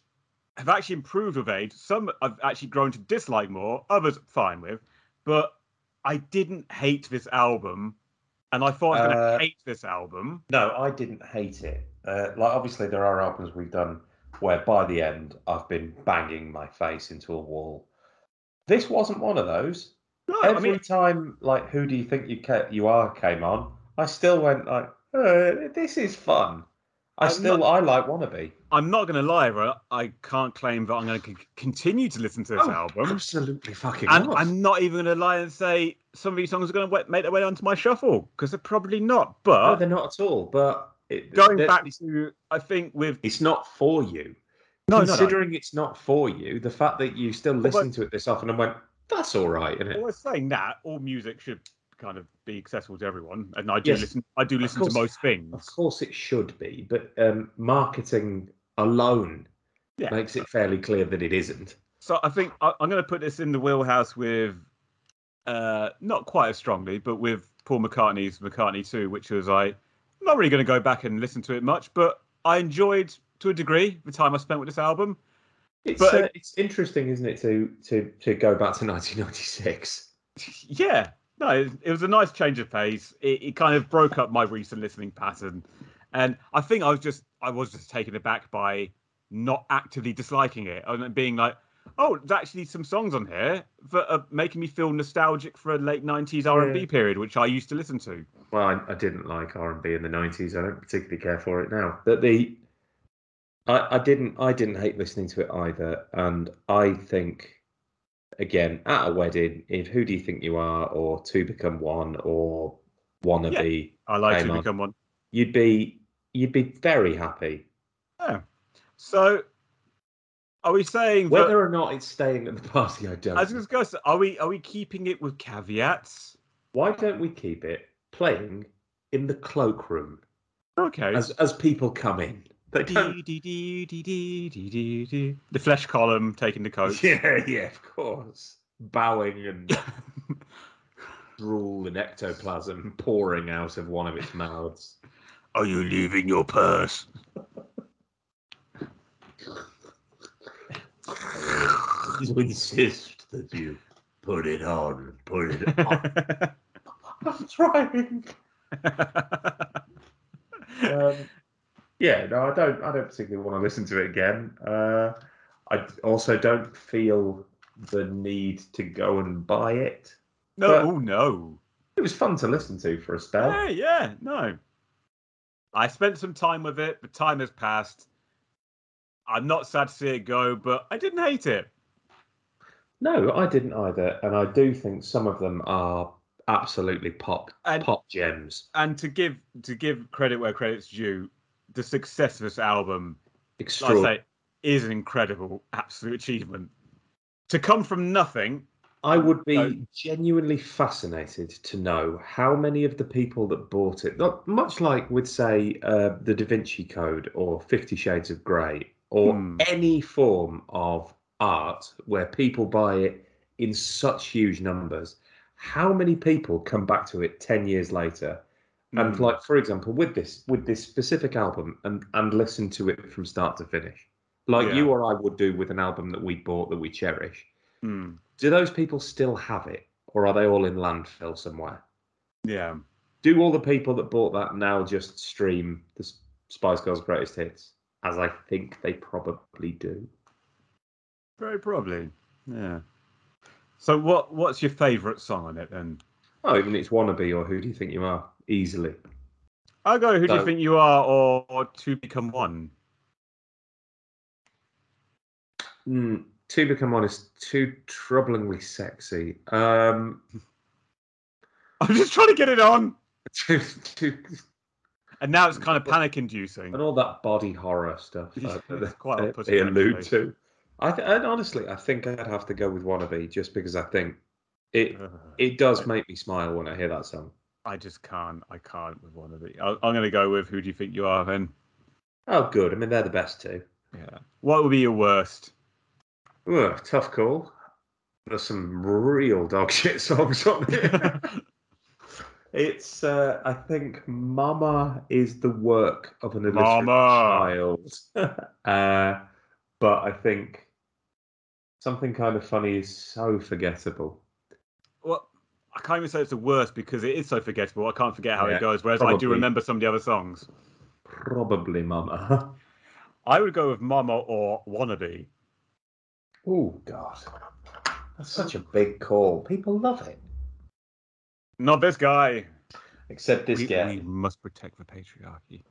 have actually improved with age. Some I've actually grown to dislike more. Others fine with, but I didn't hate this album, and I thought I was going Uh, to hate this album. No, I didn't hate it. Uh, like obviously there are albums we've done where by the end I've been banging my face into a wall. This wasn't one of those. No, Every I mean, time like Who Do You Think You Ca- You Are came on, I still went like, uh, this is fun. I I'm still I like Wannabe. I'm not going to lie. I can't claim that I'm going to continue to listen to this Oh, album. Absolutely fucking And was. I'm not even going to lie and say some of these songs are going to make their way onto my shuffle because they're probably not. no, But they're not at all. But it, going back to, I think with it's not for you. no, no, no. Considering it's not for you, the fact that you still but- listen to it this often and went, that's all right, isn't I it? was saying that all music should kind of be accessible to everyone, and I do Yes, listen. I do listen to most things. Of course, it should be, but um, marketing alone Yeah. makes it fairly clear that it isn't. So I think I, I'm going to put this in the wheelhouse with, uh, not quite as strongly, but with Paul McCartney's McCartney 2, which was I'm not really going to go back and listen to it much, but I enjoyed to a degree the time I spent with this album. It's But- uh, it's interesting, isn't it, to to to go back to *laughs* 1996. *laughs* yeah, no, it, it was a nice change of pace. It, it kind of broke up my recent listening pattern, and I think I was just I was just taken aback by not actively disliking it and being like, oh, there's actually some songs on here that are making me feel nostalgic for a late '90s R&B Yeah. period, which I used to listen to. Well, I, I didn't like R&B in the 90s. I don't particularly care for it now. But the I, I didn't I didn't hate listening to it either, and I think again at a wedding, if Who Do You Think You Are or Two Become One or Wannabe, I like Came to on. become one. you'd be you'd be very happy. Yeah. So, are we saying that? Whether or not it's staying at the party, I don't. I was going to say, are we are we keeping it with caveats? Why don't we keep it playing in the cloakroom Okay. as as people come in? The flesh column taking the coat. Yeah, *laughs* yeah, of course. Bowing and *laughs* drool and ectoplasm pouring out of one of its mouths. Are you leaving your purse? You insist that you put it on, put it on. *laughs* I'm trying. Um, yeah, no, I don't. I don't particularly want to listen to it again. Uh, I also don't feel the need to go and buy it. no, oh no. It was fun to listen to for a spell. Yeah, yeah, no. I spent some time with it. but time has passed. I'm not sad to see it go, but I didn't hate it. No, I didn't either, and I do think some of them are absolutely pop And- pop gems. And to give to give credit where credit's due, the success of this album, like Extraordinary. say, is an incredible, absolute achievement. To come from nothing, I would be genuinely fascinated to know how many of the people that bought it, not much like with say uh, the Da Vinci Code or Fifty Shades of Grey or Hmm. any form of art where people buy it in such huge numbers, how many people come back to it ten years later and Hmm. like for example with this with this specific album and and listen to it from start to finish like Yeah. you or I would do with an album that we bought that we cherish Hmm. do those people still have it or are they all in landfill somewhere yeah, do all the people that bought that now just stream the spice girls greatest hits as i think they probably do very probably. Yeah. So, what what's your favourite song on it then? Oh even it's wannabe or who do you think you are easily I'll go. Who do you think you are, or, or to become one? mm, to become one is too troublingly sexy um *laughs* I'm just trying to get it on, *laughs* too, too, and now it's kind of panic-inducing. and all that body horror stuff *laughs* uh, it's that quite they, they allude actually. to. I th- and honestly, I think I'd have to go with "Wannabe" just because I think it *laughs* it does make me smile when I hear that song. I just can't. I can't with one of the. I- I'm going to go with who do you think you are then? Oh, good. I mean, they're the best two. Yeah. What would be your worst? Ugh, tough call. There's some real dog *laughs* shit songs on here. *laughs* it's, uh, I think, "Mama" is the work of an illiterate Mama. child. uh, but I think something kind of funny is so forgettable. Well, I can't even say it's the worst because it is so forgettable. I can't forget how Yeah, it goes. Whereas I do remember some of the other songs. Probably "Mama." I would go with Mama or Wannabe. Oh God, that's such a big call. People love it, Not this guy. except this we, guy. we must protect the patriarchy.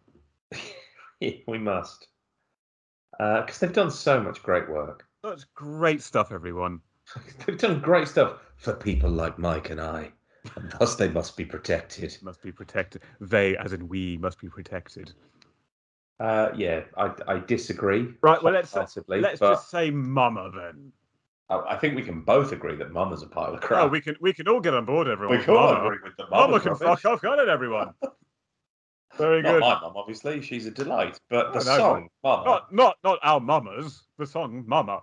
*laughs* we must, uh, because they've done so much great work. That's great stuff, everyone. *laughs* they've done great stuff for people like Mike and I, and thus they must be protected. Must be protected. They, as in we, must be protected. Uh, yeah, I, I disagree. Right. Well, let's let's just say Mama then. I I think we can both agree that Mama's a pile of crap. Oh, we can we can all get on board, everyone. we can all Mama. agree with the Mama Mama's can rubbish. fuck off, can't it, everyone? Very Not good. my mum, obviously. She's a delight. But the Oh, no, song, Mama, Not not not our mamas. The song Mama.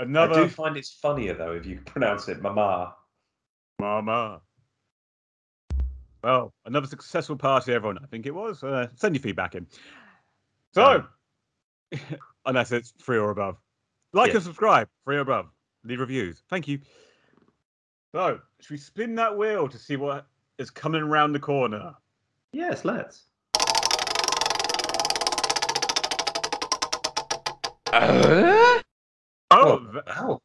So I do find it's funnier though if you *laughs* pronounce it Mama. Mama. Well, another successful party, everyone. I think it was. Uh, send your feedback in. So, *laughs* unless it's free or above, like Yeah. and subscribe, free or above. Leave reviews. Thank you. So, should we spin that wheel to see what is coming around the corner? Yes, let's. Oh, Oh, wow.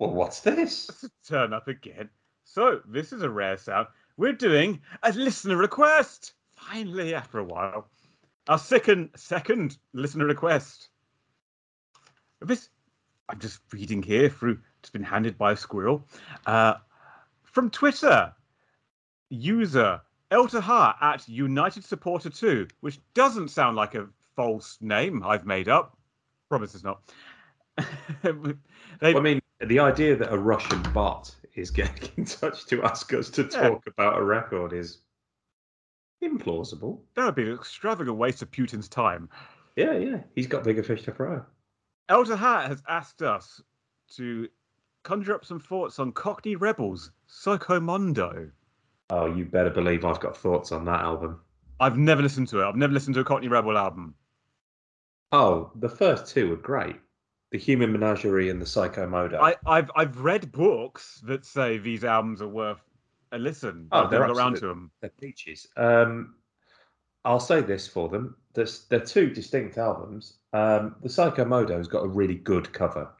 Well, what's this? *laughs* Turn up again. So, this is a rare sound. We're doing a listener request. Finally, after a while. Our second second listener request. This I'm just reading here through it's been handed by a squirrel. Uh, from Twitter. User Eltahar at United Supporter 2, which doesn't sound like a false name I've made up. Promise it's not. *laughs* I mean, the idea that a Russian bot is getting in touch to ask us to Yeah. talk about a record is implausible. That would be an extravagant waste of Putin's time. Yeah, yeah. He's got bigger fish to fry. Elder Hat has asked us to conjure up some thoughts on Cockney Rebels, Psychomondo. Oh, you better believe I've got thoughts on that album. I've never listened to it. I've never listened to a Cockney Rebel album. Oh, the first two were great. The Human Menagerie and the Psycho. I, I've I've read books that say these albums are worth a listen. Oh, they're around to them. They're peaches. Um, I'll say this for them: There's, they're two distinct albums. Um, the Psycho Modo's got a really good cover.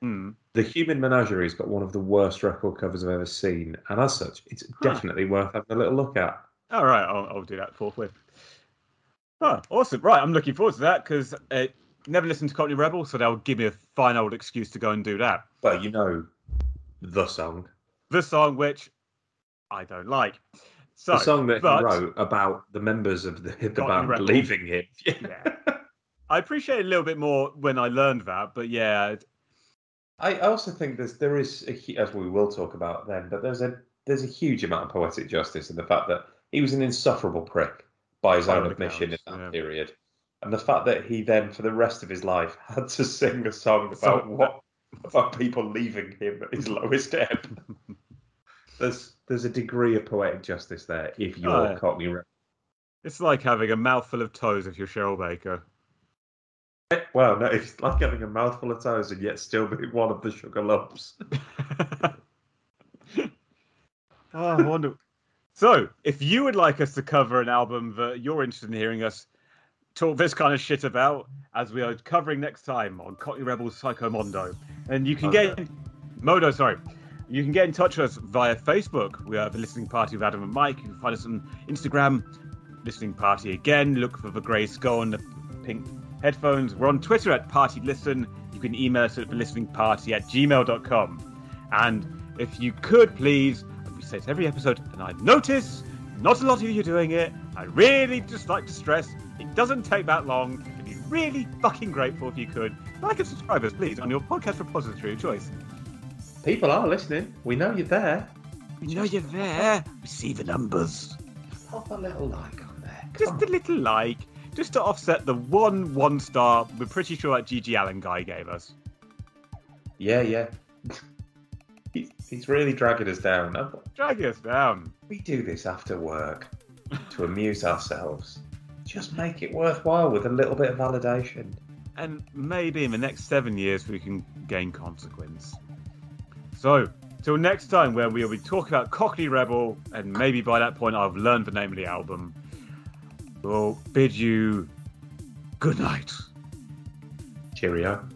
Hmm. The Human Menagerie's got one of the worst record covers I've ever seen, and as such, it's definitely worth having a little look at. All right, I'll, I'll do that forthwith. Oh, awesome! Right, I'm looking forward to that because uh, never listened to Cockney Rebel, so they'll give me a fine old excuse to go and do that. Well, you know, the song. the song which I don't like. So, the song that but- he wrote about the members of the, the band Rebel. leaving him. *laughs* Yeah. I appreciate it a little bit more when I learned that, but yeah, I also think there's there is a, as we will talk about then, but there's a there's a huge amount of poetic justice in the fact that he was an insufferable prick by his own admission in that yeah. period, and the fact that he then for the rest of his life *laughs* had to sing a song So- about what about people leaving him at his lowest ebb. *laughs* there's there's a degree of poetic justice there if you're yeah. Cockney Rebel. it's like having a mouthful of toes if you're Cheryl Baker. Eh, well, no, it's like having a mouthful of toes and yet still being one of the sugar lumps. oh, *laughs* ah, I wonder. So, if you would like us to cover an album that you're interested in hearing us talk this kind of shit about, as we are covering next time on Cockney Rebels Psycho Mondo, and you can oh, Mondo. get Modo, sorry. You can get in touch with us via Facebook. We are the Listening Party with Adam and Mike. You can find us on Instagram, Listening Party again. Look for the grey skull and the pink headphones. We're on Twitter at Party Listen. You can email us at the listening party at gmail.com. And if you could please, we say it every episode, and I notice not a lot of you are doing it. I really just like to stress it doesn't take that long. It'd be really fucking grateful if you could like and subscribe us, please, on your podcast repository of choice. People are listening. We know you're there. We know you're there. We see the numbers. Pop a little like on there. Just a little like, just to offset the one one star we're pretty sure that GG Allin guy gave us. Yeah, yeah. *laughs* he's, he's really dragging us down. Dragging us down. We do this after work to amuse ourselves. Just make it worthwhile with a little bit of validation. and maybe in the next seven years we can gain consequence. So, till next time, where we'll be talking about Cockney Rebel, and maybe by that point I've learned the name of the album, we'll bid you good night. Cheerio.